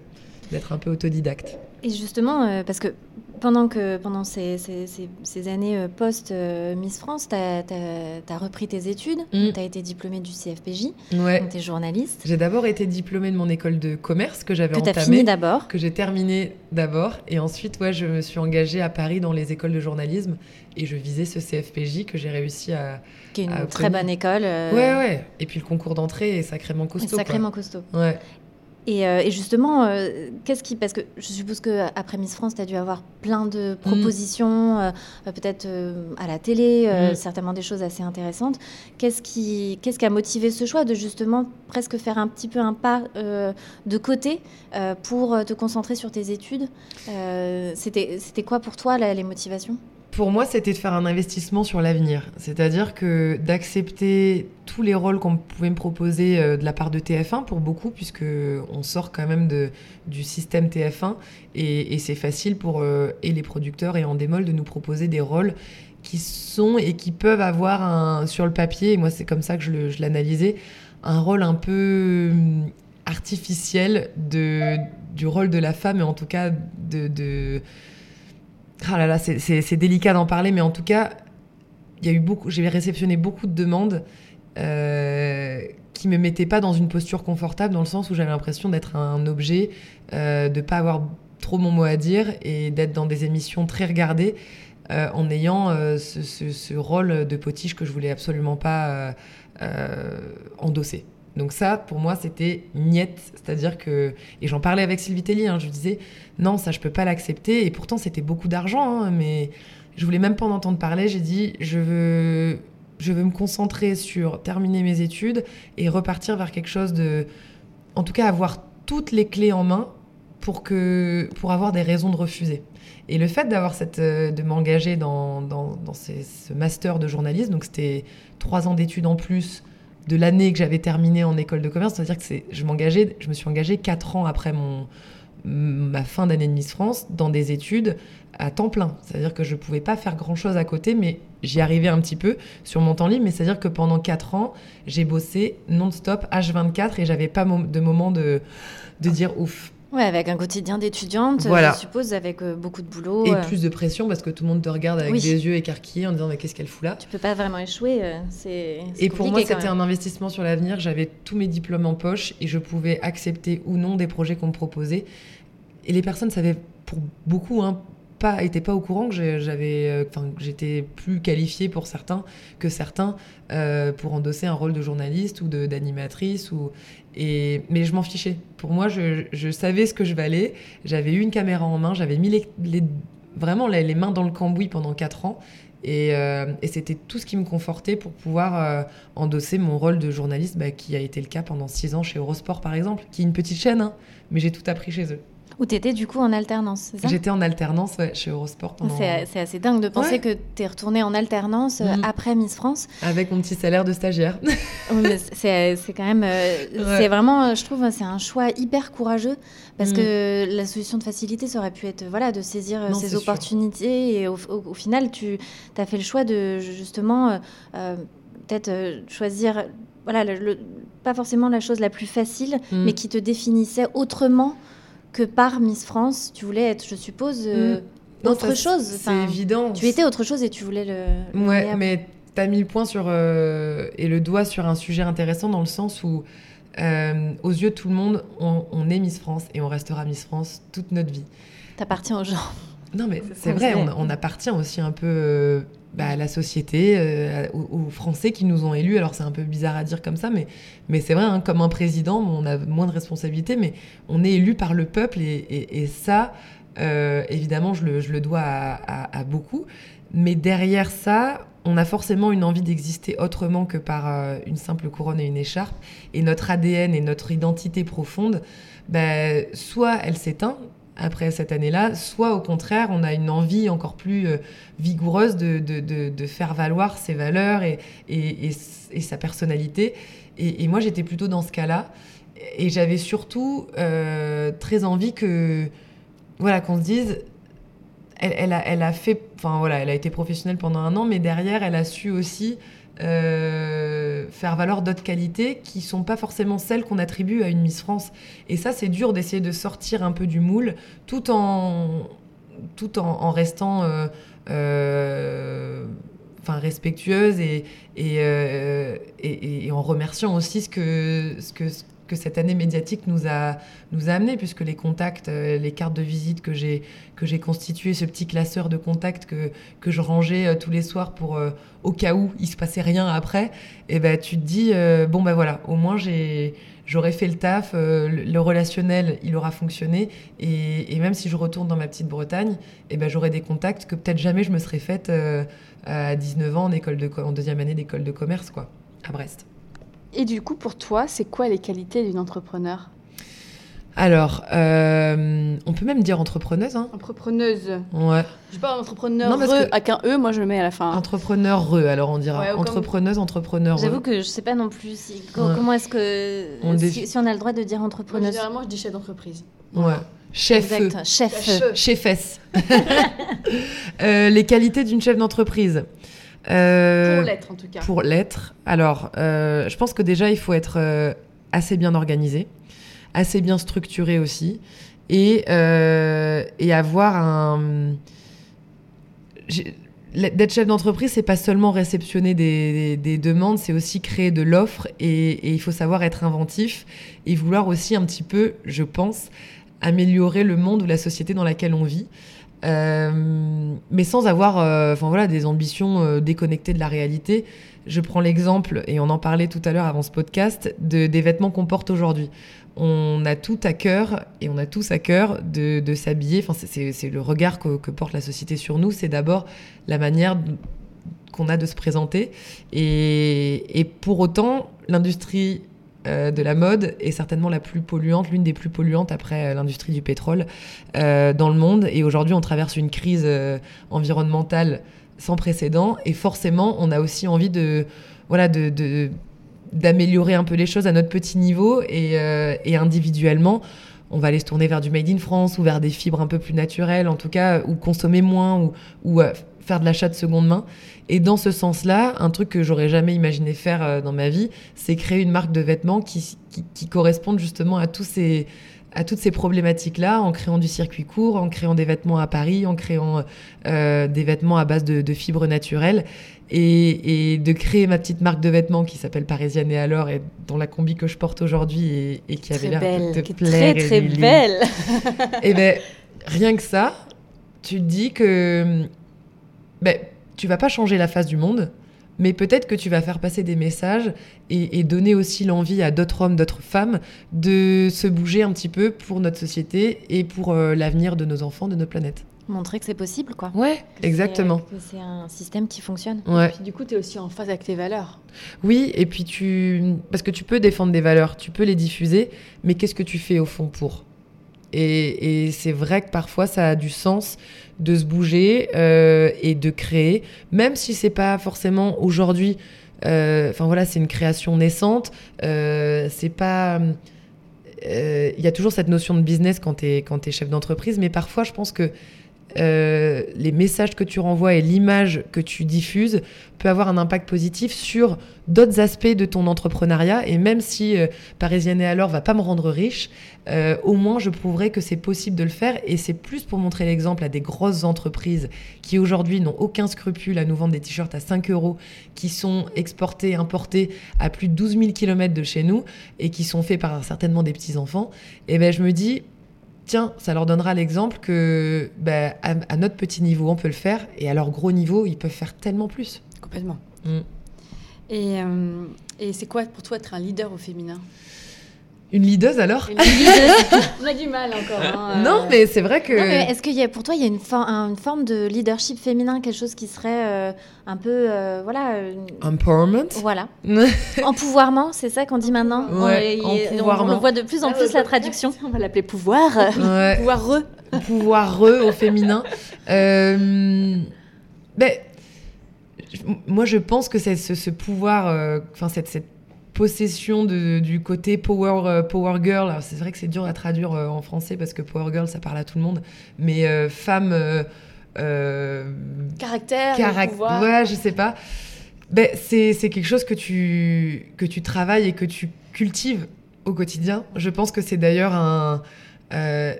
d'être un peu autodidacte. Et justement, euh, parce que pendant, que, pendant ces, ces- ces- ces années euh, post-Miss France, tu as, repris tes études, Mm. tu as été diplômée du CFPJ, Ouais. tu es journaliste, J'ai d'abord été diplômée de mon école de commerce que j'avais que tu entamée. fini d'abord. que j'ai terminé d'abord. Et ensuite, ouais, je me suis engagée à Paris dans les écoles de journalisme et je visais ce CFPJ que j'ai réussi à. qui est une très bonne école. euh, Ouais, ouais. Et puis le concours d'entrée est sacrément costaud. sacrément costaud. Ouais. Et, euh, et justement, euh, qu'est-ce qui. Parce que je suppose qu'après Miss France, tu as dû avoir plein de propositions, euh, euh, peut-être à la télé, Mm. certainement des choses assez intéressantes. Qu'est-ce qui, qu'est-ce qui a motivé ce choix de justement presque faire un petit peu un pas de côté pour te concentrer sur tes études C'était c'était quoi pour toi les motivations? Pour moi, c'était de faire un investissement sur l'avenir. C'est-à-dire que d'accepter tous les rôles qu'on pouvait me proposer euh, de la part de TF1 pour beaucoup, puisque on sort quand même de, du système TF1 et, c'est facile pour euh, et les producteurs et Endemol de nous proposer des rôles qui sont et qui peuvent avoir un, sur le papier, et moi c'est comme ça que je l'analysais, un rôle un peu hum, artificiel de, du rôle de la femme et en tout cas de ah là là, c'est- délicat d'en parler, mais en tout cas, il y a eu beaucoup, j'ai réceptionné beaucoup de demandes euh, qui me mettaient pas dans une posture confortable, dans le sens où j'avais l'impression d'être un objet, euh, de pas avoir trop mon mot à dire et d'être dans des émissions très regardées euh, en ayant euh, ce, ce- rôle de potiche que je voulais absolument pas euh, endosser. Donc ça, pour moi, c'était niette. C'est-à-dire que... Et j'en parlais avec Sylvie Tellier, hein, je disais, non, ça, je peux pas l'accepter. Et pourtant, c'était beaucoup d'argent, hein, mais je voulais même pas en entendre parler. J'ai dit, je veux, je veux me concentrer sur terminer mes études et repartir vers quelque chose de... En tout cas, avoir toutes les clés en main pour, que, pour avoir des raisons de refuser. Et le fait d'avoir cette, euh, de m'engager dans, dans, ce master de journalisme, donc c'était trois ans d'études en plus de l'année que j'avais terminée en école de commerce, c'est-à-dire que je m'engageais, je me suis engagée quatre ans après mon, ma fin d'année de Miss France dans des études à temps plein. C'est-à-dire que je pouvais pas faire grand-chose à côté, mais j'y arrivais un petit peu sur mon temps libre. Mais c'est-à-dire que pendant quatre ans, j'ai bossé non-stop H24 et j'avais pas de moment de, de dire ouf. Ouais, avec un quotidien d'étudiante, Voilà. je suppose, avec euh, beaucoup de boulot. Et euh, plus de pression parce que tout le monde te regarde avec Oui. des yeux écarquillés en disant mais qu'est-ce qu'elle fout là? Tu peux pas vraiment échouer. euh, C'est. Et pour moi, c'était un investissement sur l'avenir. J'avais tous mes diplômes en poche et je pouvais accepter ou non des projets qu'on me proposait. Et les personnes savaient, pour beaucoup, hein, pas, étaient pas au courant que j'avais, euh, enfin, j'étais plus qualifiée pour certains que certains euh, pour endosser un rôle de journaliste ou d'animatrice. Ou... Et... Mais je m'en fichais. Pour moi, je, savais ce que je valais. J'avais eu une caméra en main. J'avais mis les, vraiment les, mains dans le cambouis pendant quatre ans. Et, euh, c'était tout ce qui me confortait pour pouvoir endosser mon rôle de journaliste, bah, qui a été le cas pendant six ans chez Eurosport, par exemple, qui est une petite chaîne, hein, mais j'ai tout appris chez eux. Où tu étais du coup en alternance, c'est ça? J'étais en alternance ouais, chez Eurosport pendant... C'est c'est assez dingue de penser Ouais. que tu es retournée en alternance euh, Mhm. après Miss France. avec mon petit salaire de stagiaire. Mais c'est c'est quand même. euh, Ouais. C'est vraiment, euh, je trouve, c'est un choix hyper courageux parce Mhm. que la solution de facilité, ça aurait pu être voilà, de saisir euh, Non, ces sûr. opportunités. Et au, au- au final, tu as fait le choix de justement euh, euh, peut-être euh, choisir. Voilà, le- le- pas forcément la chose la plus facile, Mm. mais qui te définissait autrement que par Miss France. Tu voulais être, je suppose, euh, Mm. Non, autre ça, chose. C'est Enfin, évident. Tu étais autre chose et tu voulais le. le Ouais, mais t'as mis le point sur euh, et le doigt sur un sujet intéressant dans le sens où, euh, aux yeux de tout le monde, on, on est Miss France et on restera Miss France toute notre vie. T'appartiens aux gens. Non, mais C'est vrai, on appartient aussi un peu bah, la société, euh, aux, Français qui nous ont élus. Alors c'est un peu bizarre à dire comme ça, mais, c'est vrai, hein, comme un président, on a moins de responsabilités, mais on est élu par le peuple et, ça, euh, évidemment, je le, dois à, beaucoup. Mais derrière ça, on a forcément une envie d'exister autrement que par euh, une simple couronne et une écharpe. Et notre ADN et notre identité profonde, ben, soit elle s'éteint après cette année-là, soit au contraire, on a une envie encore plus euh, vigoureuse de, de- de- faire valoir ses valeurs et, et- et sa personnalité. Et, et moi, j'étais plutôt dans ce cas-là. Et j'avais surtout euh, très envie que, voilà, qu'on se dise, elle, elle a, elle a fait, enfin voilà, elle a été professionnelle pendant un an, mais derrière, elle a su aussi euh, faire valoir d'autres qualités qui sont pas forcément celles qu'on attribue à une Miss France. Et ça, c'est dur d'essayer de sortir un peu du moule, tout en, tout en, restant, euh, euh, enfin respectueuse et et, et- en remerciant aussi ce que ce que que cette année médiatique nous a nous a amené puisque les contacts, euh, les cartes de visite que j'ai que j'ai constituées, ce petit classeur de contacts que que je rangeais euh, tous les soirs pour euh, au cas où il se passait rien après, et ben tu te dis bon ben voilà, au moins j'ai j'aurais fait le taf, le, relationnel il aura fonctionné et, même si je retourne dans ma petite Bretagne, et ben j'aurai des contacts que peut-être jamais je me serais faite à 19 ans en école de en deuxième année d'école de commerce quoi, à Brest. Et du coup, pour toi, c'est quoi les qualités d'une entrepreneur? Alors, euh, on peut même dire entrepreneuse, hein Entrepreneuse. Ouais. Je sais pas, entrepreneur Non, parce que- avec un E, moi je le mets à la fin. Entrepreneur re, alors on dira. Ouais, ou comme- Entrepreneuse, entrepreneur J'avoue re. que je sais pas non plus si, co- Ouais. comment est-ce que On si, défi- si on a le droit de dire Moi, entrepreneuse. généralement, je dis chef d'entreprise. Ouais. Chef. Exact, chef. Chefesse. Euh, les qualités d'une chef d'entreprise. Euh, Pour l'être, en tout cas. Pour l'être. Alors, euh, je pense que déjà, il faut être euh, assez bien organisé, assez bien structuré aussi, et, et avoir un. D'être chef d'entreprise, c'est pas seulement réceptionner des, des- des demandes, c'est aussi créer de l'offre et, et il faut savoir être inventif et vouloir aussi un petit peu, je pense, améliorer le monde ou la société dans laquelle on vit. Euh, mais sans avoir euh, voilà, des ambitions euh, déconnectées de la réalité. Je prends l'exemple, et on en parlait tout à l'heure avant ce podcast, de, des vêtements qu'on porte aujourd'hui. On a tout à cœur, et on a tous à cœur de, s'habiller. C'est- le regard que, porte la société sur nous. C'est d'abord la manière qu'on a de se présenter. Et pour autant, l'industrie euh, de la mode est certainement la plus polluante, l'une des plus polluantes après euh, l'industrie du pétrole euh, dans le monde. Et aujourd'hui, on traverse une crise environnementale sans précédent. Et forcément, on a aussi envie de, voilà, de, d'améliorer un peu les choses à notre petit niveau et, individuellement. On va aller se tourner vers du made in France ou vers des fibres un peu plus naturelles, en tout cas, ou consommer moins ou, faire de l'achat de seconde main. Et dans ce sens-là, un truc que j'aurais jamais imaginé faire euh, dans ma vie, c'est créer une marque de vêtements qui, qui, qui corresponde justement à tous ces à toutes ces problématiques-là, en créant du circuit court, en créant des vêtements à Paris, en créant euh, des vêtements à base de, de fibres naturelles, et, et de créer ma petite marque de vêtements qui s'appelle Parisienne et alors, et dont la combi que je porte aujourd'hui et, et qui avait l'air de te plaire. très très belle. Et ben rien que ça, tu te dis que ben, tu vas pas changer la face du monde, mais peut-être que tu vas faire passer des messages et, et donner aussi l'envie à d'autres hommes, d'autres femmes de se bouger un petit peu pour notre société et pour euh, l'avenir de nos enfants, de notre planète. Montrer que c'est possible, quoi. Ouais, Que exactement. c'est- Que c'est un système qui fonctionne. Ouais. Puis du coup, tu es aussi en phase avec tes valeurs. Oui, et puis tu. Parce que tu peux défendre des valeurs, tu peux les diffuser, mais qu'est-ce que tu fais au fond pour? Et, c'est vrai que parfois ça a du sens de se bouger euh, et de créer, même si c'est pas forcément aujourd'hui. euh, Enfin voilà, c'est une création naissante. euh, c'est pas. Il y a toujours cette notion de business quand tu es, es chef d'entreprise, mais parfois je pense que euh, les messages que tu renvoies et l'image que tu diffuses peut avoir un impact positif sur d'autres aspects de ton entrepreneuriat. Et même si euh, Parisienne et alors va pas me rendre riche, euh, au moins je prouverai que c'est possible de le faire. Et c'est plus pour montrer l'exemple à des grosses entreprises qui aujourd'hui n'ont aucun scrupule à nous vendre des t-shirts à 5 euros, qui sont exportés, importés à plus de 12 000 km de chez nous et qui sont faits par certainement des petits enfants. Et ben je me dis, tiens, ça leur donnera l'exemple que bah, à, à notre petit niveau, on peut le faire, et à leur gros niveau, ils peuvent faire tellement plus. Complètement. Mm. Et, euh, et c'est quoi pour toi être un leader au féminin? Une leaduse alors Une leader- On a du mal encore. hein, Non, euh, mais c'est vrai que. Non, est-ce qu'il y a, pour toi, il y a une, for- un- une forme de leadership féminin, quelque chose qui serait euh, un peu, euh, voilà, une- Empowerment voilà, empouvoirment, c'est ça qu'on dit maintenant. Ouais, on, on- on voit de plus en Ah, plus ouais, la traduction. On va l'appeler pouvoir. Ouais. Pouvoir re. pouvoireux au féminin. Euh, ben, moi, je pense que c'est ce, ce pouvoir, euh, enfin cette, cette possession de- du côté power, euh, power girl. C'est vrai que c'est dur à traduire euh, en français parce que power girl, ça parle à tout le monde. Mais euh, femme, Caractère, caract- pouvoir. ouais, je sais pas. Ben, c'est c'est quelque chose que tu, que tu travailles et que tu cultives au quotidien. Je pense que c'est d'ailleurs un,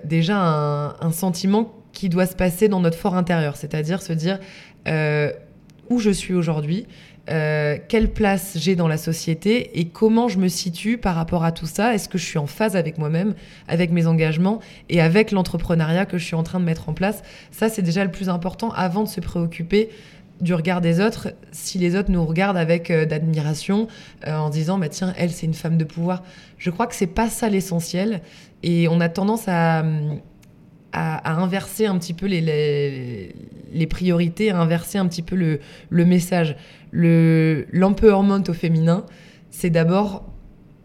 déjà un, un sentiment qui doit se passer dans notre fort intérieur, c'est-à-dire se dire où je suis aujourd'hui, euh, quelle place j'ai dans la société et comment je me situe par rapport à tout ça. Est-ce que je suis en phase avec moi-même, avec mes engagements et avec l'entrepreneuriat que je suis en train de mettre en place? Ça, c'est déjà le plus important avant de se préoccuper du regard des autres, si les autres nous regardent avec euh, d'admiration, euh, en disant bah tiens elle c'est une femme de pouvoir. Je crois que c'est pas ça l'essentiel et on a tendance à, inverser un petit peu les, priorités, à inverser un petit peu le message. Le l'empowerment au féminin, c'est d'abord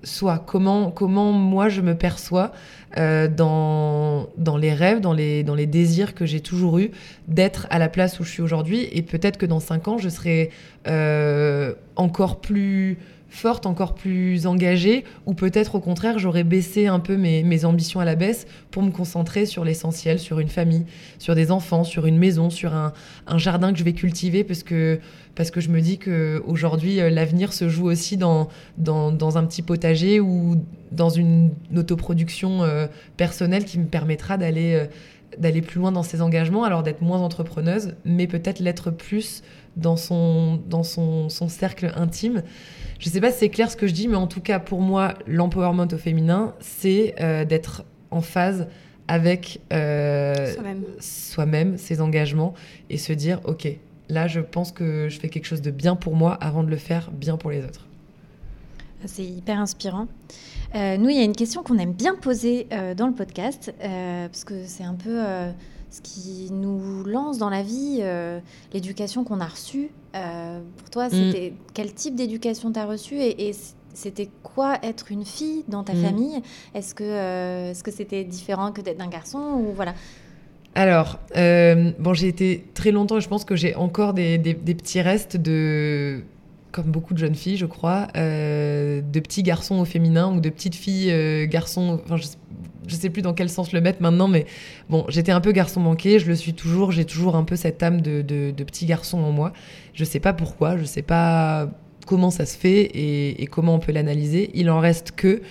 soi. Comment comment moi je me perçois euh, dans les rêves, dans les dans les désirs que j'ai toujours eu d'être à la place où je suis aujourd'hui et peut-être que dans cinq ans je serai euh, encore plus forte, encore plus engagée, ou peut-être au contraire, j'aurais baissé un peu mes, mes ambitions à la baisse pour me concentrer sur l'essentiel, sur une famille, sur des enfants, sur une maison, sur un, un jardin que je vais cultiver, parce que, parce que je me dis qu'aujourd'hui, l'avenir se joue aussi dans, dans, dans un petit potager ou dans une autoproduction euh, personnelle qui me permettra d'aller... euh, d'aller plus loin dans ses engagements, alors d'être moins entrepreneuse, mais peut-être l'être plus dans son, dans son, son cercle intime. Je sais pas si c'est clair ce que je dis, mais en tout cas, pour moi, l'empowerment au féminin, c'est euh, d'être en phase avec euh, Soi-même. soi-même, ses engagements, et se dire, OK, là, je pense que je fais quelque chose de bien pour moi avant de le faire bien pour les autres. C'est hyper inspirant. Euh, nous, il y a une question qu'on aime bien poser euh, dans le podcast, euh, parce que c'est un peu euh, ce qui nous lance dans la vie, euh, l'éducation qu'on a reçue. Euh, pour toi, c'était quel type d'éducation tu as reçu et, et c'était quoi être une fille dans ta Mm. famille? Est-ce que euh, est-ce que c'était différent que d'être un garçon ou voilà? Alors, bon, j'ai été très longtemps, et je pense que j'ai encore des, des- des petits restes de, comme beaucoup de jeunes filles, je crois, euh, de petits garçons au féminin ou de petites filles euh, garçons. Enfin, je, je sais plus dans quel sens le mettre maintenant, mais bon, j'étais un peu garçon manqué, je le suis toujours, j'ai toujours un peu cette âme de, de, de petit garçon en moi. Je sais pas pourquoi, je sais pas comment ça se fait et, comment on peut l'analyser. Il en reste que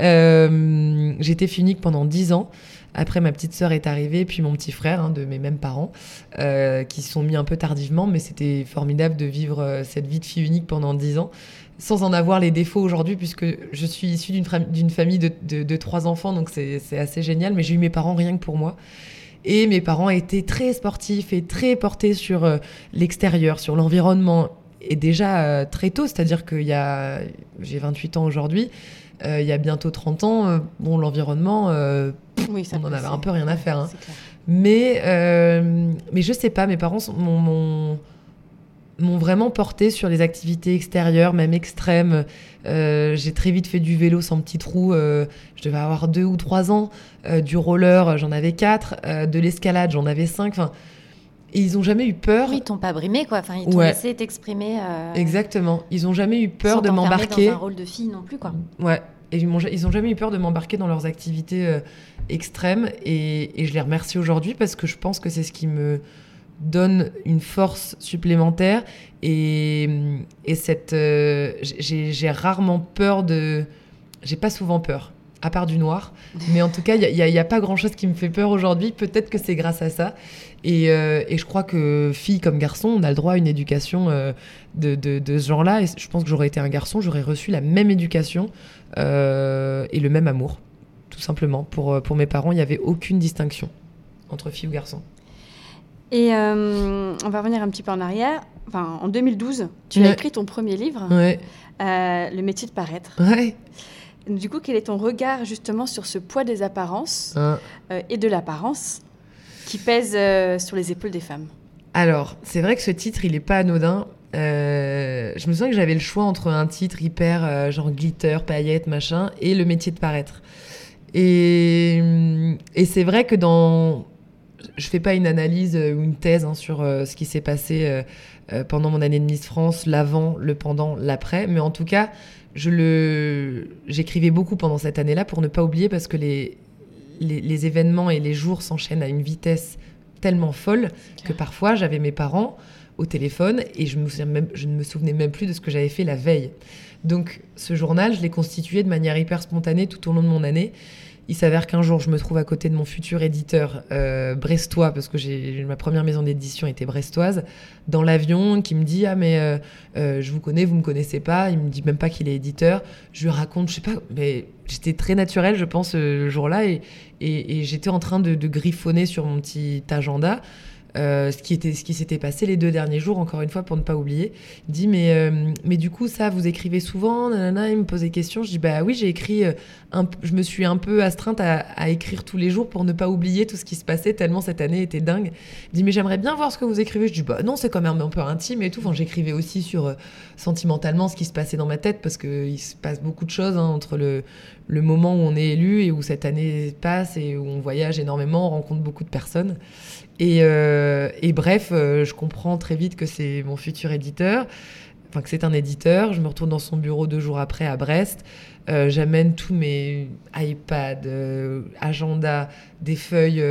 euh, j'étais fille unique pendant 10 ans. Après, ma petite sœur est arrivée, puis mon petit frère, hein, de mes mêmes parents, euh, qui sont mis un peu tardivement, mais c'était formidable de vivre euh, cette vie de fille unique pendant 10 ans, sans en avoir les défauts aujourd'hui, puisque je suis issue d'une fam- d'une famille de, de- trois enfants, donc c'est assez génial, mais j'ai eu mes parents rien que pour moi. Et mes parents étaient très sportifs et très portés sur euh, l'extérieur, sur l'environnement, et déjà très tôt, c'est-à-dire qu'il y a, j'ai 28 ans aujourd'hui, euh, il y a bientôt 30 ans, euh, bon, l'environnement, euh, Oui, on en avait un peu rien à faire. hein. Mais, mais je sais pas, mes parents m'ont- vraiment porté sur les activités extérieures, même extrêmes. J'ai très vite fait du vélo sans petit trou. euh, je devais avoir deux ou trois ans. Du roller, j'en avais quatre. De l'escalade, j'en avais cinq. Enfin, et ils ont jamais eu peur. Oui, ils t'ont pas brimé quoi. Enfin, ils t'ont Ouais. laissé t'exprimer. euh, Exactement. Ils ont jamais eu peur sans de m'embarquer. dans un rôle de fille non plus quoi. Ouais. Et ils, m'ont ja- ils ont jamais eu peur de m'embarquer dans leurs activités euh, extrêmes. Et, et je les remercie aujourd'hui parce que je pense que c'est ce qui me donne une force supplémentaire. Et, et cette, euh, j'ai rarement peur de. J'ai pas souvent peur, à part du noir. Mais en tout cas, il n'y a, pas grand chose qui me fait peur aujourd'hui. Peut-être que c'est grâce à ça. Et, euh, et je crois que fille comme garçon, on a le droit à une éducation euh, de, de, de ce genre-là. Et je pense que j'aurais été un garçon, j'aurais reçu la même éducation euh, et le même amour, tout simplement. Pour, pour mes parents, il n'y avait aucune distinction entre filles ou garçons. Et on va revenir un petit peu en arrière. Enfin, en 2012, tu Ouais. as écrit ton premier livre, Ouais, Le métier de paraître. ouais. Du coup, quel est ton regard justement sur ce poids des apparences Hein. et de l'apparence qui pèse euh, sur les épaules des femmes Alors, c'est vrai que ce titre, il est pas anodin. Euh, je me souviens que j'avais le choix entre un titre hyper euh, genre glitter, paillettes, machin, et le métier de paraître. Et, et c'est vrai que dans. Je fais pas une analyse ou une thèse hein, sur ce qui s'est passé pendant mon année de Miss France, l'avant, le pendant, l'après, mais en tout cas, je le, j'écrivais beaucoup pendant cette année-là pour ne pas oublier parce que les, les, les événements et les jours s'enchaînent à une vitesse tellement folle que parfois j'avais mes parents au téléphone et je, me souviens même, je ne me souvenais même plus de ce que j'avais fait la veille. Donc ce journal, je l'ai constitué de manière hyper spontanée tout au long de mon année. Il s'avère qu'un jour, je me trouve à côté de mon futur éditeur euh, brestois, parce que ma première maison d'édition était brestoise, dans l'avion, qui me dit Ah, mais euh, euh, je vous connais, vous me connaissez pas. Il me dit même pas qu'il est éditeur. Je lui raconte, je sais pas, mais j'étais très naturelle, je pense, le jour-là, et, j'étais en train de griffonner sur mon petit agenda. Euh, ce qui était ce qui s'était passé les deux derniers jours encore une fois pour ne pas oublier. Il dit mais euh, mais du coup ça vous écrivez souvent nanana, il me pose des questions. Je dis bah oui j'ai écrit euh, je me suis un peu astreinte à, écrire tous les jours pour ne pas oublier tout ce qui se passait tellement cette année était dingue. Il dit mais j'aimerais bien voir ce que vous écrivez. Je dis bah non c'est quand même un peu intime et tout. J'écrivais aussi sur sentimentalement ce qui se passait dans ma tête parce que il se passe beaucoup de choses hein, entre le le moment où on est élu et où cette année passe et où on voyage énormément on rencontre beaucoup de personnes et, euh, et bref, euh, je comprends très vite que c'est mon futur éditeur, enfin que c'est un éditeur. Je me retourne dans son bureau deux jours après à Brest. Euh, J'amène tous mes iPads, euh, agenda, des feuilles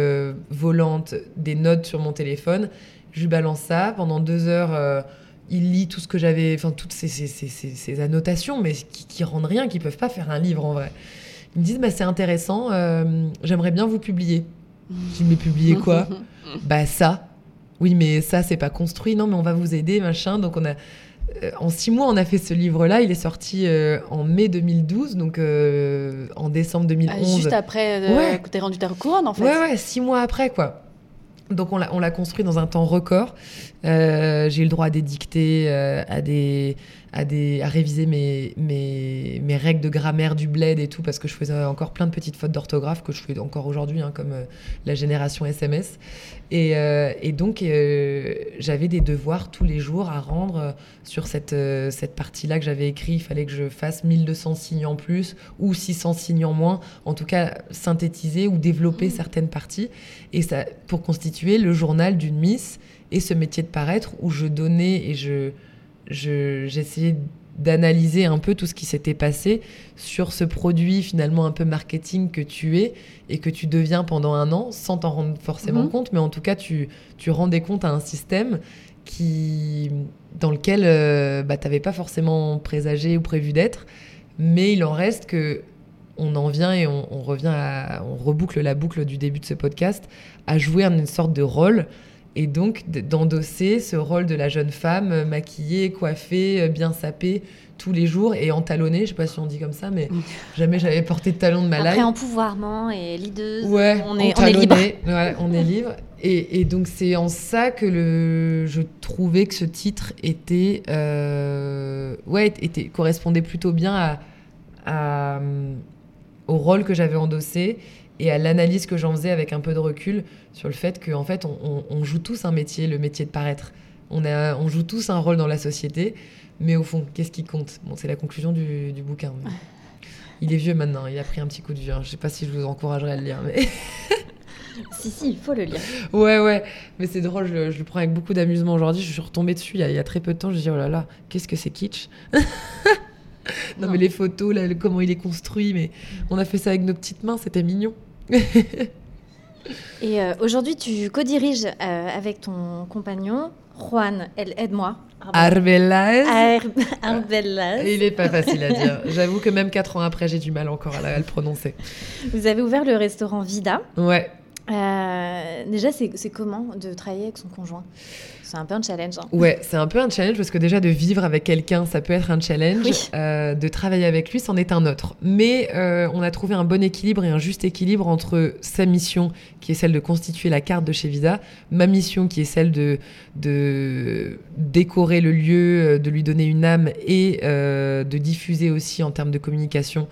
volantes, des notes sur mon téléphone. Je lui balance ça. Pendant deux heures, il lit tout ce que j'avais, enfin toutes ces, annotations, mais qui, qui rendent rien, qui peuvent pas faire un livre en vrai. Ils me disent, bah, c'est intéressant, j'aimerais bien vous publier. Je dis, mais publier quoi? bah ça. Oui, mais ça, c'est pas construit. Non, mais on va vous aider, machin. Donc, on a. euh, en six mois, on a fait ce livre-là. Il est sorti euh, en mai 2012, donc euh, en décembre Ah, 2011. Juste après Ouais. que tu rendu ta couronne, en fait. Ouais, ouais, six mois après, quoi. Donc on l'a, on l'a construit dans un temps record. J'ai eu le droit à des dictées, à, des, à, des, à réviser mes, mes, mes règles de grammaire du bled et tout, parce que je faisais encore plein de petites fautes d'orthographe que je fais encore aujourd'hui, hein, comme euh, la génération SMS. Et, euh, et donc euh, j'avais des devoirs tous les jours à rendre sur cette, cette partie-là que j'avais écrit. Il fallait que je fasse 1200 signes en plus ou 600 signes en moins, en tout cas synthétiser ou développer certaines parties. Et ça, pour constituer le journal d'une Miss et ce métier de paraître où je donnais et je, je, j'essayais d'analyser un peu tout ce qui s'était passé sur ce produit finalement un peu marketing que tu es et que tu deviens pendant un an sans t'en rendre forcément Mhm. compte, mais en tout cas tu, tu rendais compte à un système qui, dans lequel euh, bah, tu n'avais pas forcément présagé ou prévu d'être, mais il en reste que on en vient et on, on revient à, on reboucle la boucle du début de ce podcast à jouer une sorte de rôle et donc d'endosser ce rôle de la jeune femme euh, maquillée, coiffée, euh, bien sapée tous les jours et entalonnée, je sais pas si on dit comme ça, mais jamais j'avais porté de talon de ma Après, life. empouvoirment et leaduse, Ouais, on, est, on est libre. Ouais, on est libre. Et, et donc c'est en ça que le, je trouvais que ce titre était, euh, ouais, était correspondait plutôt bien à, à, euh, au rôle que j'avais endossé et à l'analyse que j'en faisais avec un peu de recul sur le fait qu'en fait on, on- on joue tous un métier, le métier de paraître. On, a, on joue tous un rôle dans la société, mais au fond, qu'est-ce qui compte? Bon, c'est la conclusion du, du bouquin. mais Il est vieux maintenant, il a pris un petit coup de vieux. hein. Je sais pas si je vous encouragerais à le lire, mais. Si, si, il faut le lire. Ouais, ouais, mais c'est drôle, je, le- je le prends avec beaucoup d'amusement aujourd'hui. Je suis retombée dessus il y, a, il y a très peu de temps. Je me dis, oh là là, qu'est-ce que c'est kitsch non, mais les photos, là, le- comment il est construit, mais on a fait ça avec nos petites mains, c'était mignon. Et euh, aujourd'hui, tu co-diriges euh, avec ton compagnon, Juan, elle aide-moi. Arbeláez. Ar- Arbeláez. Il est pas facile à dire. J'avoue que même 4 ans après, j'ai du mal encore à, la- à le prononcer. Vous avez ouvert le restaurant Vida. Ouais. Euh, déjà, c'est comment de travailler avec son conjoint? C'est un peu un challenge. Hein. Ouais, c'est un peu un challenge parce que déjà de vivre avec quelqu'un, ça peut être un challenge. Oui. Euh, de travailler avec lui, c'en est un autre. Mais euh, on a trouvé un bon équilibre et un juste équilibre entre sa mission, qui est celle de constituer la carte de chez Visa, ma mission, qui est celle de, de décorer le lieu, de lui donner une âme et de diffuser aussi en termes de communication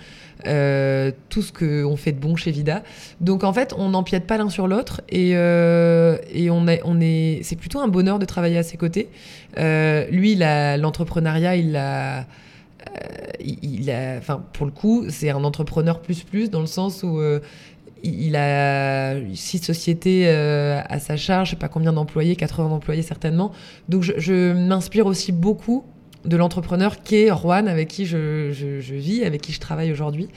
euh, tout ce qu'on fait de bon chez Vida. Donc en fait, on n'empiète pas l'un sur l'autre et, euh, et on, on est, c'est plutôt un bonheur de travailler à ses côtés. Euh, lui, l'entrepreneuriat, il a, il a, enfin pour le coup, c'est un entrepreneur plus plus dans le sens où il a six sociétés à sa charge, je sais pas combien d'employés, 80 employés certainement. Donc je m'inspire aussi beaucoup de l'entrepreneur qu'est Juan, avec qui je, je- vis, avec qui je travaille aujourd'hui.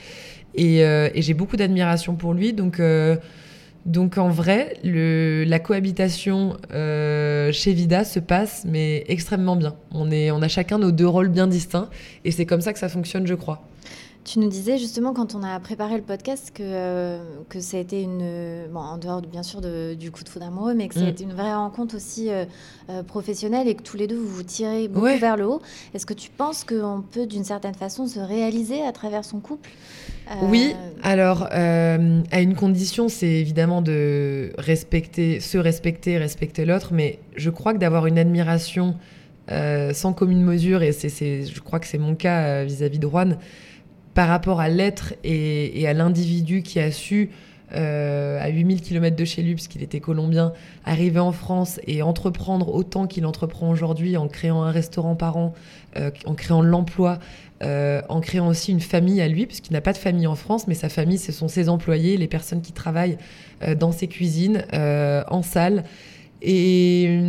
Et, euh, j'ai beaucoup d'admiration pour lui. Donc, euh, donc en vrai, le, la cohabitation euh, chez Vida se passe, mais extrêmement bien. On, est, on a chacun nos deux rôles bien distincts. Et c'est comme ça que ça fonctionne, je crois. Tu nous disais justement quand on a préparé le podcast que, euh, que ça a été une. Bon, en dehors de- bien sûr de- du coup de foudre amoureux, mais que ça a Mm. été une vraie rencontre aussi euh, euh, professionnelle et que tous les deux vous vous tirez beaucoup Ouais. vers le haut. Est-ce que tu penses qu'on peut d'une certaine façon se réaliser à travers son couple Oui, alors à une condition, c'est évidemment de respecter, se respecter, respecter l'autre, mais je crois que d'avoir une admiration sans commune mesure, et c'est, je crois que c'est mon cas vis-à-vis de Juan, par rapport à l'être et, à l'individu qui a su, euh, à 8000 km de chez lui, puisqu'il était colombien, arriver en France et entreprendre autant qu'il entreprend aujourd'hui en créant un restaurant par an, euh, en créant l'emploi, euh, en créant aussi une famille à lui, puisqu'il n'a pas de famille en France, mais sa famille, ce sont ses employés, les personnes qui travaillent dans ses cuisines, en salle. Et,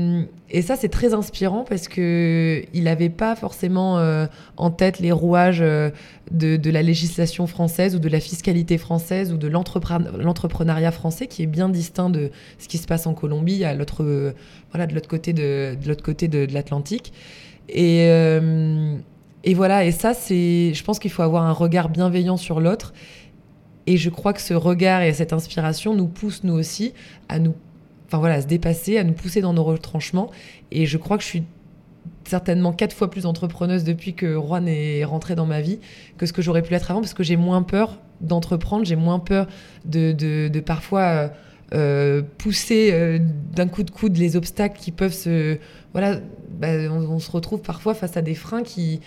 et ça, c'est très inspirant parce que il n'avait pas forcément euh, en tête les rouages euh, de, la législation française ou de la fiscalité française ou de l'entrepren- l'entrepreneuriat français, qui est bien distinct de ce qui se passe en Colombie, à l'autre, euh, voilà, de l'autre côté de, l'autre côté de, l'Atlantique. Et, euh, et voilà, et ça, c'est, je pense qu'il faut avoir un regard bienveillant sur l'autre. Et je crois que ce regard et cette inspiration nous poussent, nous aussi, à nous, enfin voilà, à se dépasser, à nous pousser dans nos retranchements. Et je crois que je suis certainement quatre fois plus entrepreneuse depuis que Juan est rentré dans ma vie que ce que j'aurais pu l'être avant, parce que j'ai moins peur d'entreprendre, j'ai moins peur de, parfois euh, euh, pousser euh, d'un coup de coude les obstacles qui peuvent se... Bah, on, se retrouve parfois face à des freins qui,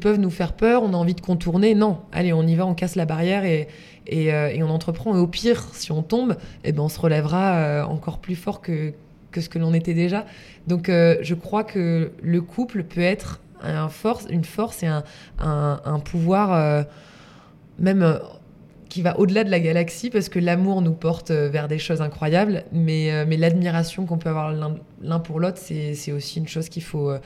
peuvent nous faire peur, on a envie de contourner. Non, allez, on y va, on casse la barrière et, euh, on entreprend. Et au pire, si on tombe, eh ben, on se relèvera euh, encore plus fort que, ce que l'on était déjà. Donc euh, je crois que le couple peut être une force et un, pouvoir même qui va au-delà de la galaxie parce que l'amour nous porte euh, vers des choses incroyables, mais, euh, mais l'admiration qu'on peut avoir l'un- pour l'autre, c'est aussi une chose qu'il faut, euh,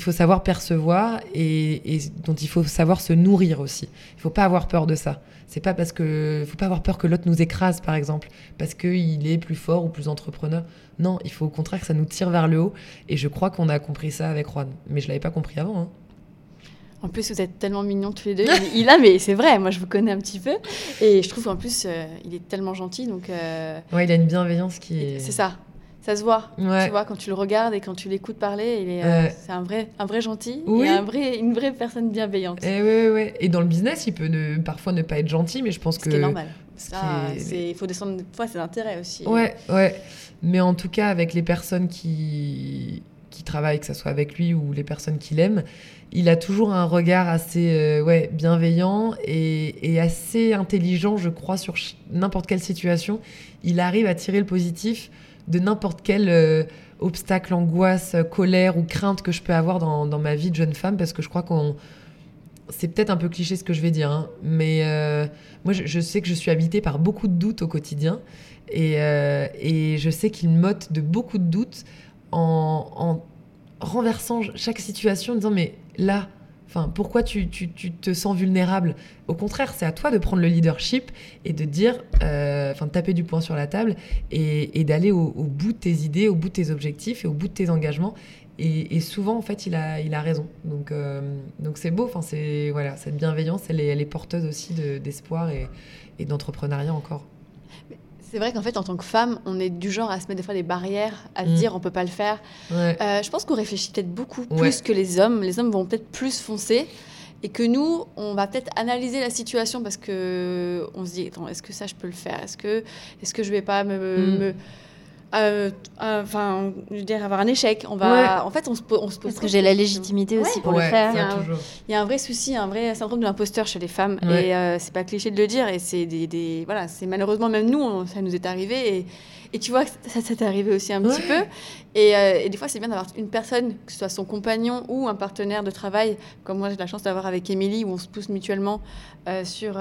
faut savoir percevoir et, dont il faut savoir se nourrir aussi. Il faut pas avoir peur de ça. C'est pas parce que faut pas avoir peur que l'autre nous écrase par exemple parce qu'il est plus fort ou plus entrepreneur. Non, il faut au contraire que ça nous tire vers le haut et je crois qu'on a compris ça avec Juan, mais je l'avais pas compris avant. hein. En plus, vous êtes tellement mignons tous les deux. Il, il a, mais c'est vrai, moi je vous connais un petit peu. Et je trouve qu'en plus, euh, il est tellement gentil. Donc, euh, Ouais, il a une bienveillance qui est. c'est ça. Ça se voit. Ouais. Tu vois, quand tu le regardes et quand tu l'écoutes parler, il est, euh, c'est un vrai, un vrai gentil Oui. et un vrai, une vraie personne bienveillante. Eh ouais, ouais. Et dans le business, il peut ne, parfois ne pas être gentil, mais je pense Ce que. qui est normal. c'est- il faut descendre. Fois, c'est l'intérêt aussi. Ouais, ouais. Mais en tout cas, avec les personnes qui, qui travaillent, que ce soit avec lui ou les personnes qu'il aime, il a toujours un regard assez euh, ouais, bienveillant et, assez intelligent, je crois, sur n'importe quelle situation. Il arrive à tirer le positif de n'importe quel euh, obstacle, angoisse, euh, colère ou crainte que je peux avoir dans, ma vie de jeune femme, parce que je crois qu'on... C'est peut-être un peu cliché ce que je vais dire, hein, mais moi je, sais que je suis habitée par beaucoup de doutes au quotidien. Et je sais qu'il m'ôte de beaucoup de doutes en, en renversant chaque situation en disant mais là, enfin pourquoi tu, tu- tu te sens vulnérable? Au contraire, c'est à toi de prendre le leadership et de dire, euh, enfin de taper du poing sur la table et, et d'aller au, bout de tes idées, au bout de tes objectifs et au bout de tes engagements. Et, souvent, en fait, il a, il a raison. Donc, euh, donc c'est beau. Enfin, c'est voilà, cette bienveillance, elle est, elle est porteuse aussi de- d'espoir et, et d'entrepreneuriat encore. C'est vrai qu'en fait, en tant que femme, on est du genre à se mettre des fois des barrières, à se Mm. dire on peut pas le faire. Ouais. Euh, je pense qu'on réfléchit peut-être beaucoup plus que les hommes. Les hommes vont peut-être plus foncer. Et que nous, on va peut-être analyser la situation parce que on se dit attends, est-ce que ça je peux le faire? Est-ce que, est-ce que je vais pas me, Mm. me- euh, euh, enfin, je veux dire avoir un échec On va, en fait, on se, on se pose. Parce que j'ai la légitimité aussi pour Ouais, le faire. Il y a un- toujours. Il y a un vrai souci, un vrai syndrome de l'imposteur chez les femmes. Ouais. Et euh, c'est pas cliché de le dire. Et c'est des, des- voilà, c'est malheureusement même nous, on- ça nous est arrivé. Et, et tu vois, que ça, ça t'est arrivé aussi un petit peu. Et, euh, et des fois, c'est bien d'avoir une personne, que ce soit son compagnon ou un partenaire de travail, comme moi j'ai la chance d'avoir avec Émilie, où on se pousse mutuellement euh, sur.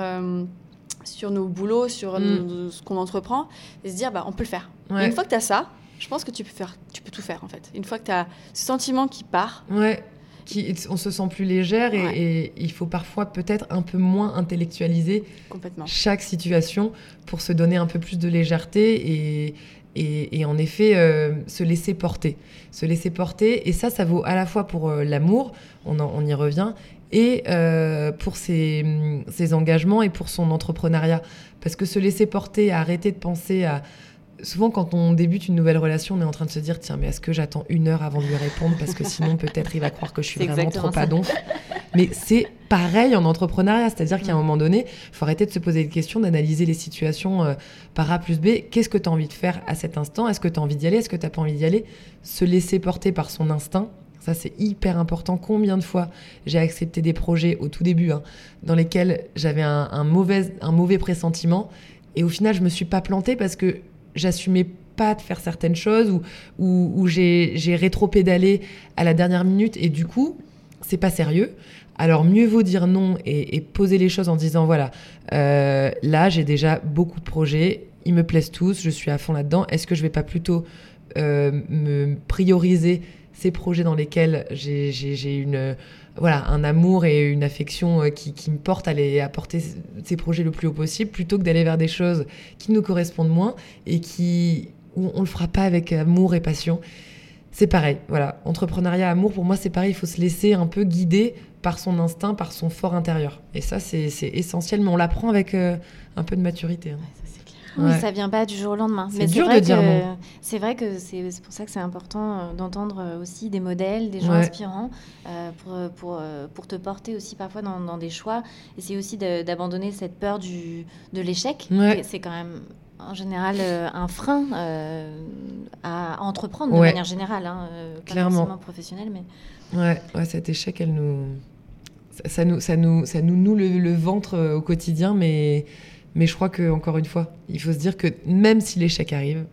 Sur nos boulots, sur Mm. ce qu'on entreprend, et se dire, bah, on peut le faire. Ouais. une fois que tu as ça, je pense que tu peux, faire, tu peux tout faire, en fait. Une fois que tu as ce sentiment qui part, Ouais. Qui, on se sent plus légère et, Ouais. et il faut parfois peut-être un peu moins intellectualiser complètement. chaque situation pour se donner un peu plus de légèreté et, et, et en effet euh, se laisser porter. Se laisser porter, et ça, ça vaut à la fois pour euh, l'amour, on, en- on y revient, et euh, pour ses, ses engagements et pour son entrepreneuriat. Parce que se laisser porter, arrêter de penser à... Souvent, quand on débute une nouvelle relation, on est en train de se dire tiens, mais est-ce que j'attends une heure avant de lui répondre? Parce que sinon, peut-être, il va croire que je suis vraiment trop ça. padon. Mais c'est pareil en entrepreneuriat, c'est-à-dire qu'à un moment donné, il faut arrêter de se poser des questions, d'analyser les situations euh, par A plus B. Qu'est-ce que tu as envie de faire à cet instant? Est-ce que tu as envie d'y aller? Est-ce que tu n'as pas envie d'y aller? Se laisser porter par son instinct, ça c'est hyper important. Combien de fois j'ai accepté des projets au tout début hein, dans lesquels j'avais un, mauvais, un mauvais pressentiment et au final je me suis pas plantée parce que j'assumais pas de faire certaines choses ou, ou, j'ai rétro-pédalé à la dernière minute et du coup c'est pas sérieux. Alors mieux vaut dire non et, et poser les choses en disant voilà, euh, là j'ai déjà beaucoup de projets, ils me plaisent tous, je suis à fond là-dedans. Est-ce que je vais pas plutôt euh, me prioriser ces projets dans lesquels j'ai- une voilà un amour et une affection euh, qui, me porte à aller à porter c- ces projets le plus haut possible plutôt que d'aller vers des choses qui nous correspondent moins et qui où on le fera pas avec amour et passion. C'est pareil, voilà. Entrepreneuriat, amour, pour moi, c'est pareil. Il faut se laisser un peu guider par son instinct, par son fort intérieur. Et ça, c'est c'est essentiel, mais on l'apprend avec euh, un peu de maturité. hein. Oui, Ouais. ça vient pas du jour au lendemain. C'est dur vrai de dire non. C'est vrai que c'est pour ça que c'est important euh, d'entendre euh, aussi des modèles, des gens Ouais. inspirants, euh, pour, pour, pour te porter aussi parfois dans, dans des choix. Et c'est aussi d'abandonner cette peur du, de l'échec. Ouais. C'est quand même en général euh, un frein euh, à entreprendre de manière générale, hein, pas Clairement. forcément professionnelle, mais Ouais, ouais, cet échec, elle nous, ça, ça nous, ça nous, ça nous noue le, le ventre au quotidien, mais, mais je crois que encore une fois, il faut se dire que même si l'échec arrive,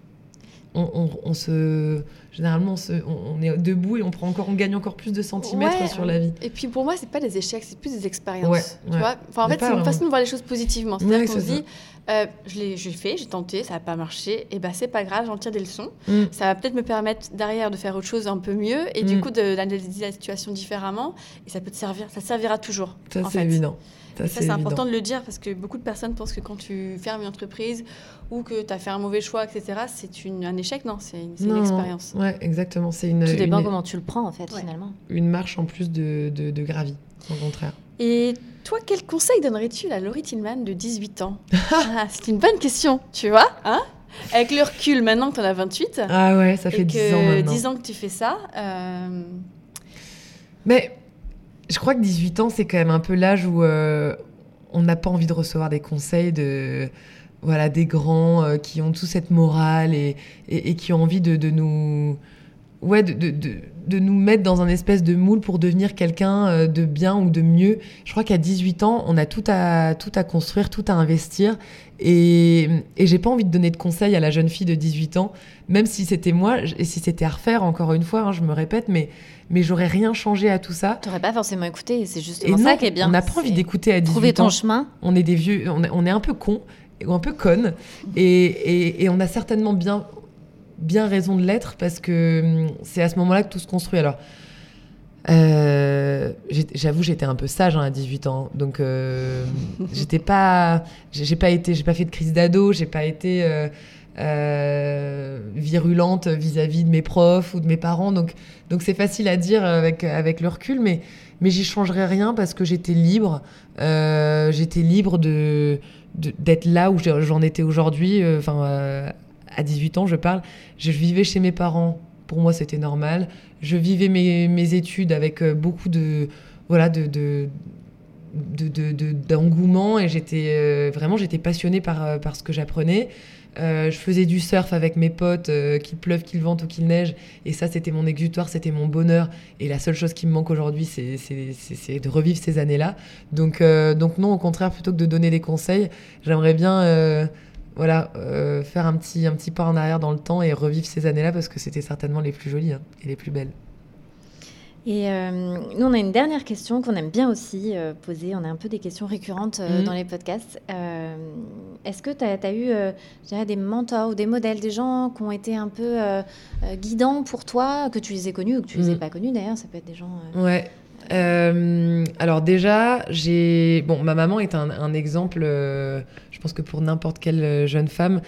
on, on- on se, généralement, on, se- on- est debout et on prend encore, on gagne encore plus de centimètres Ouais. sur la vie. Et puis pour moi, c'est pas des échecs, c'est plus des expériences. Ouais, tu ouais. vois enfin, en fait, c'est une façon de voir les choses positivement. C'est-à-dire qu'on se dit, euh, je l'ai j'ai fait, j'ai tenté, ça n'a pas marché, et ben c'est pas grave, j'en tire des leçons. Mm. Ça va peut-être me permettre derrière de faire autre chose un peu mieux, et du Mm. coup d'analyser la situation différemment, et ça peut te servir, ça te servira toujours. Ça, c'est évident. Ça, c'est important de le dire parce que beaucoup de personnes pensent que quand tu fermes une entreprise ou que tu as fait un mauvais choix, etc., c'est une- un échec. Non, c'est une, expérience. Ouais, exactement. C'est une, tout dépend une, comment tu le prends en fait Ouais. finalement. une marche en plus de, de, de gravi, au contraire. Et toi, quel conseil donnerais-tu à Laurie Tillman de 18 ans? Ah, C'est une bonne question, tu vois hein? Avec le recul, maintenant que tu en as 28, Ah ouais, ça fait et 10 que ans maintenant. 10 ans que tu fais ça, euh, Mais je crois que 18 ans, c'est quand même un peu l'âge où euh, on n'a pas envie de recevoir des conseils de voilà des grands euh, qui ont tout cette morale et, et, qui ont envie de, de nous ouais de, de, de nous mettre dans un espèce de moule pour devenir quelqu'un euh, de bien ou de mieux. Je crois qu'à 18 ans, on a tout à tout à construire, tout à investir et, et j'ai pas envie de donner de conseils à la jeune fille de 18 ans, même si c'était moi et si c'était à refaire encore une fois, hein, je me répète, mais mais j'aurais rien changé à tout ça. T'aurais pas forcément écouté, et c'est Et justement non, ça qui est bien. on n'a pas envie d'écouter à 18 Trouver ton ans. chemin. On est des vieux, on est, on est un peu cons ou un peu connes, et, et, et on a certainement bien, bien raison de l'être parce que hum, c'est à ce moment-là que tout se construit. Alors, euh, j'avoue, j'étais un peu sage hein, à 18 ans, donc euh, j'étais pas, j'ai j'ai pas été, j'ai pas fait de crise d'ado, j'ai pas été euh, euh, virulente vis-à-vis de mes profs ou de mes parents, donc donc c'est facile à dire avec avec le recul, mais mais j'y changerais rien parce que j'étais libre. Euh, j'étais libre de d'être là où j'en étais aujourd'hui. euh, Enfin, à 18 ans, je parle. Je vivais chez mes parents. Pour moi, c'était normal. Je vivais mes, mes études avec beaucoup de voilà de, de de- de- de- d'engouement et j'étais vraiment j'étais passionnée par, par ce que j'apprenais. Euh, je faisais du surf avec mes potes, euh, qu'il pleuve, qu'il vente ou qu'il neige. Et ça, c'était mon exutoire, c'était mon bonheur. Et la seule chose qui me manque aujourd'hui, c'est, de revivre ces années-là. Donc, euh, donc non, au contraire, plutôt que de donner des conseils, j'aimerais bien voilà, faire un petit, un petit pas en arrière dans le temps et revivre ces années-là parce que c'était certainement les plus jolies hein, et les plus belles. Et euh, nous, on a une dernière question qu'on aime bien aussi euh, poser. On a un peu des questions récurrentes euh, Mhm. dans les podcasts. Est-ce que tu as, eu je dirais, des mentors ou des modèles, des gens qui ont été un peu guidants pour toi, que tu les aies connus ou que tu les aies Mhm. pas connus d'ailleurs Ça peut être des gens. Ouais. Euh, alors déjà, j'ai bon, ma maman est un, un exemple. euh, je pense que pour n'importe quelle jeune femme,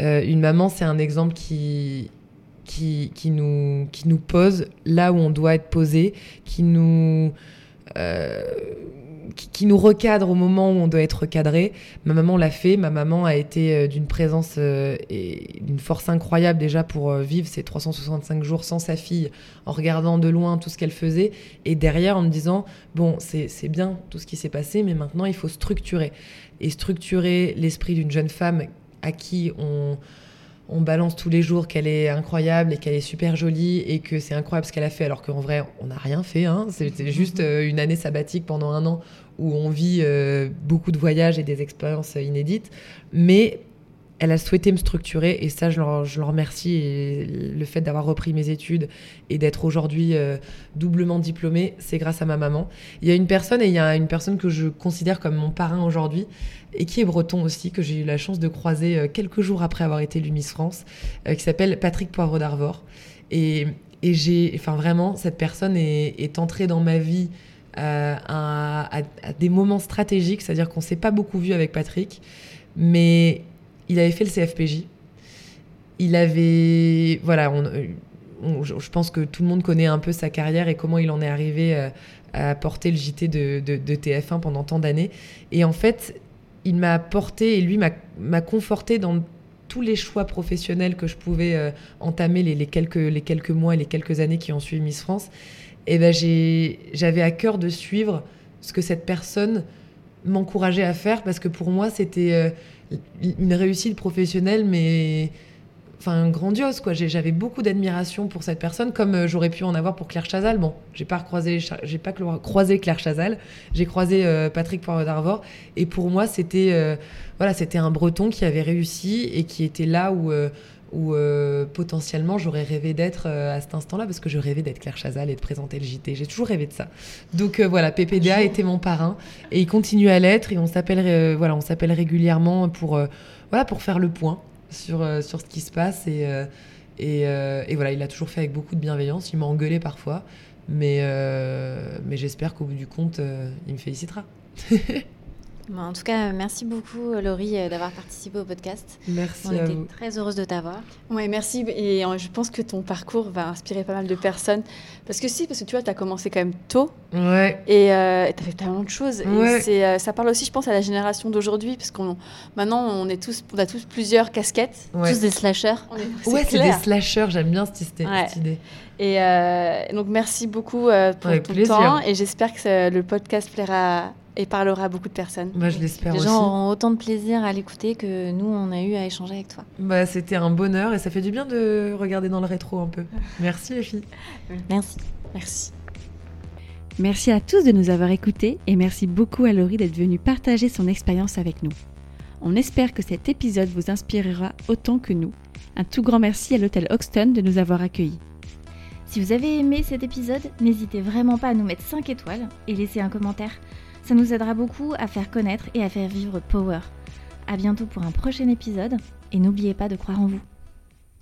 euh, une maman c'est un exemple qui qui, nous qui nous pose là où on doit être posé, qui nous euh, qui, nous recadre au moment où on doit être recadré. Ma maman l'a fait. Ma maman a été euh, d'une présence euh, et d'une force incroyable déjà pour vivre ces 365 jours sans sa fille, en regardant de loin tout ce qu'elle faisait, et derrière en me disant bon, c'est bien tout ce qui s'est passé, mais maintenant il faut structurer et structurer l'esprit d'une jeune femme à qui on on balance tous les jours qu'elle est incroyable et qu'elle est super jolie et que c'est incroyable ce qu'elle a fait alors qu'en vrai on n'a rien fait hein. c'était juste euh, une année sabbatique pendant un an où on vit euh, beaucoup de voyages et des expériences euh, inédites. Mais elle a souhaité me structurer et ça je leur, je remercie et le fait d'avoir repris mes études et d'être aujourd'hui euh, doublement diplômée c'est grâce à ma maman. Il y a une personne et il y a une personne que je considère comme mon parrain aujourd'hui et qui est breton aussi, que j'ai eu la chance de croiser euh, quelques jours après avoir été élu Miss France, euh, qui s'appelle Patrick Poivre d'Arvor. Et, et j'ai, enfin vraiment, cette personne est, est entrée dans ma vie euh, à, des moments stratégiques, c'est-à-dire qu'on s'est pas beaucoup vu avec Patrick, mais il avait fait le CFPJ. Il avait, voilà, je pense que tout le monde connaît un peu sa carrière et comment il en est arrivé à porter le JT de- de TF1 pendant tant d'années. Et en fait, il m'a porté et lui m'a conforté dans tous les choix professionnels que je pouvais euh, entamer les, les quelques, les quelques mois et les quelques années qui ont suivi Miss France. Et ben j'avais à cœur de suivre ce que cette personne m'encourageait à faire parce que pour moi c'était euh, une réussite professionnelle mais enfin grandiose quoi. J'avais beaucoup d'admiration pour cette personne comme euh, j'aurais pu en avoir pour Claire Chazal. Bon j'ai pas croisé j'ai pas croisé Claire Chazal. J'ai croisé euh, Patrick Poivre d'Arvor et pour moi c'était euh, voilà c'était un breton qui avait réussi et qui était là où euh, où potentiellement j'aurais rêvé d'être à cet instant-là parce que je rêvais d'être Claire Chazal et de présenter le JT. J'ai toujours rêvé de ça. Donc voilà, PPDA était mon parrain. Et il continue à l'être et on s'appelle voilà, on s'appelle régulièrement pour voilà pour faire le point sur euh, sur ce qui se passe et euh, euh, et voilà, il l'a toujours fait avec beaucoup de bienveillance. Il m'a engueulé parfois, mais mais j'espère qu'au bout du compte, il me félicitera. Bon, en tout cas, merci beaucoup, Laurie, euh, d'avoir participé au podcast. Merci On à était vous. très heureuse de t'avoir. Ouais, merci. Et euh, je pense que ton parcours va inspirer pas mal de personnes. Parce que si, parce que tu vois, tu as commencé quand même tôt Ouais. et tu as fait tellement de choses. Et Ouais. c'est, euh, ça parle aussi, je pense, à la génération d'aujourd'hui. Parce qu'on maintenant, on, est tous, on a tous plusieurs casquettes. Ouais. Tous des slashers. Est- Ouais, c'est des slashers, j'aime bien cette, idée- Ouais. cette idée. Et euh, donc, merci beaucoup euh, pour Avec ton plaisir. temps. Et j'espère que ça- le podcast plaira et parlera à beaucoup de personnes. Bah, je l'espère Les aussi. gens auront autant de plaisir à l'écouter que nous, on a eu à échanger avec toi. Bah, c'était un bonheur et ça fait du bien de regarder dans le rétro un peu. Merci les filles. Merci. Merci. Merci à tous de nous avoir écoutés et merci beaucoup à Laurie d'être venue partager son expérience avec nous. On espère que cet épisode vous inspirera autant que nous. Un tout grand merci à l'hôtel Hoxton de nous avoir accueillis. Si vous avez aimé cet épisode, n'hésitez vraiment pas à nous mettre 5 étoiles et laisser un commentaire. Ça nous aidera beaucoup à faire connaître et à faire vivre Power. À bientôt pour un prochain épisode et n'oubliez pas de croire en vous.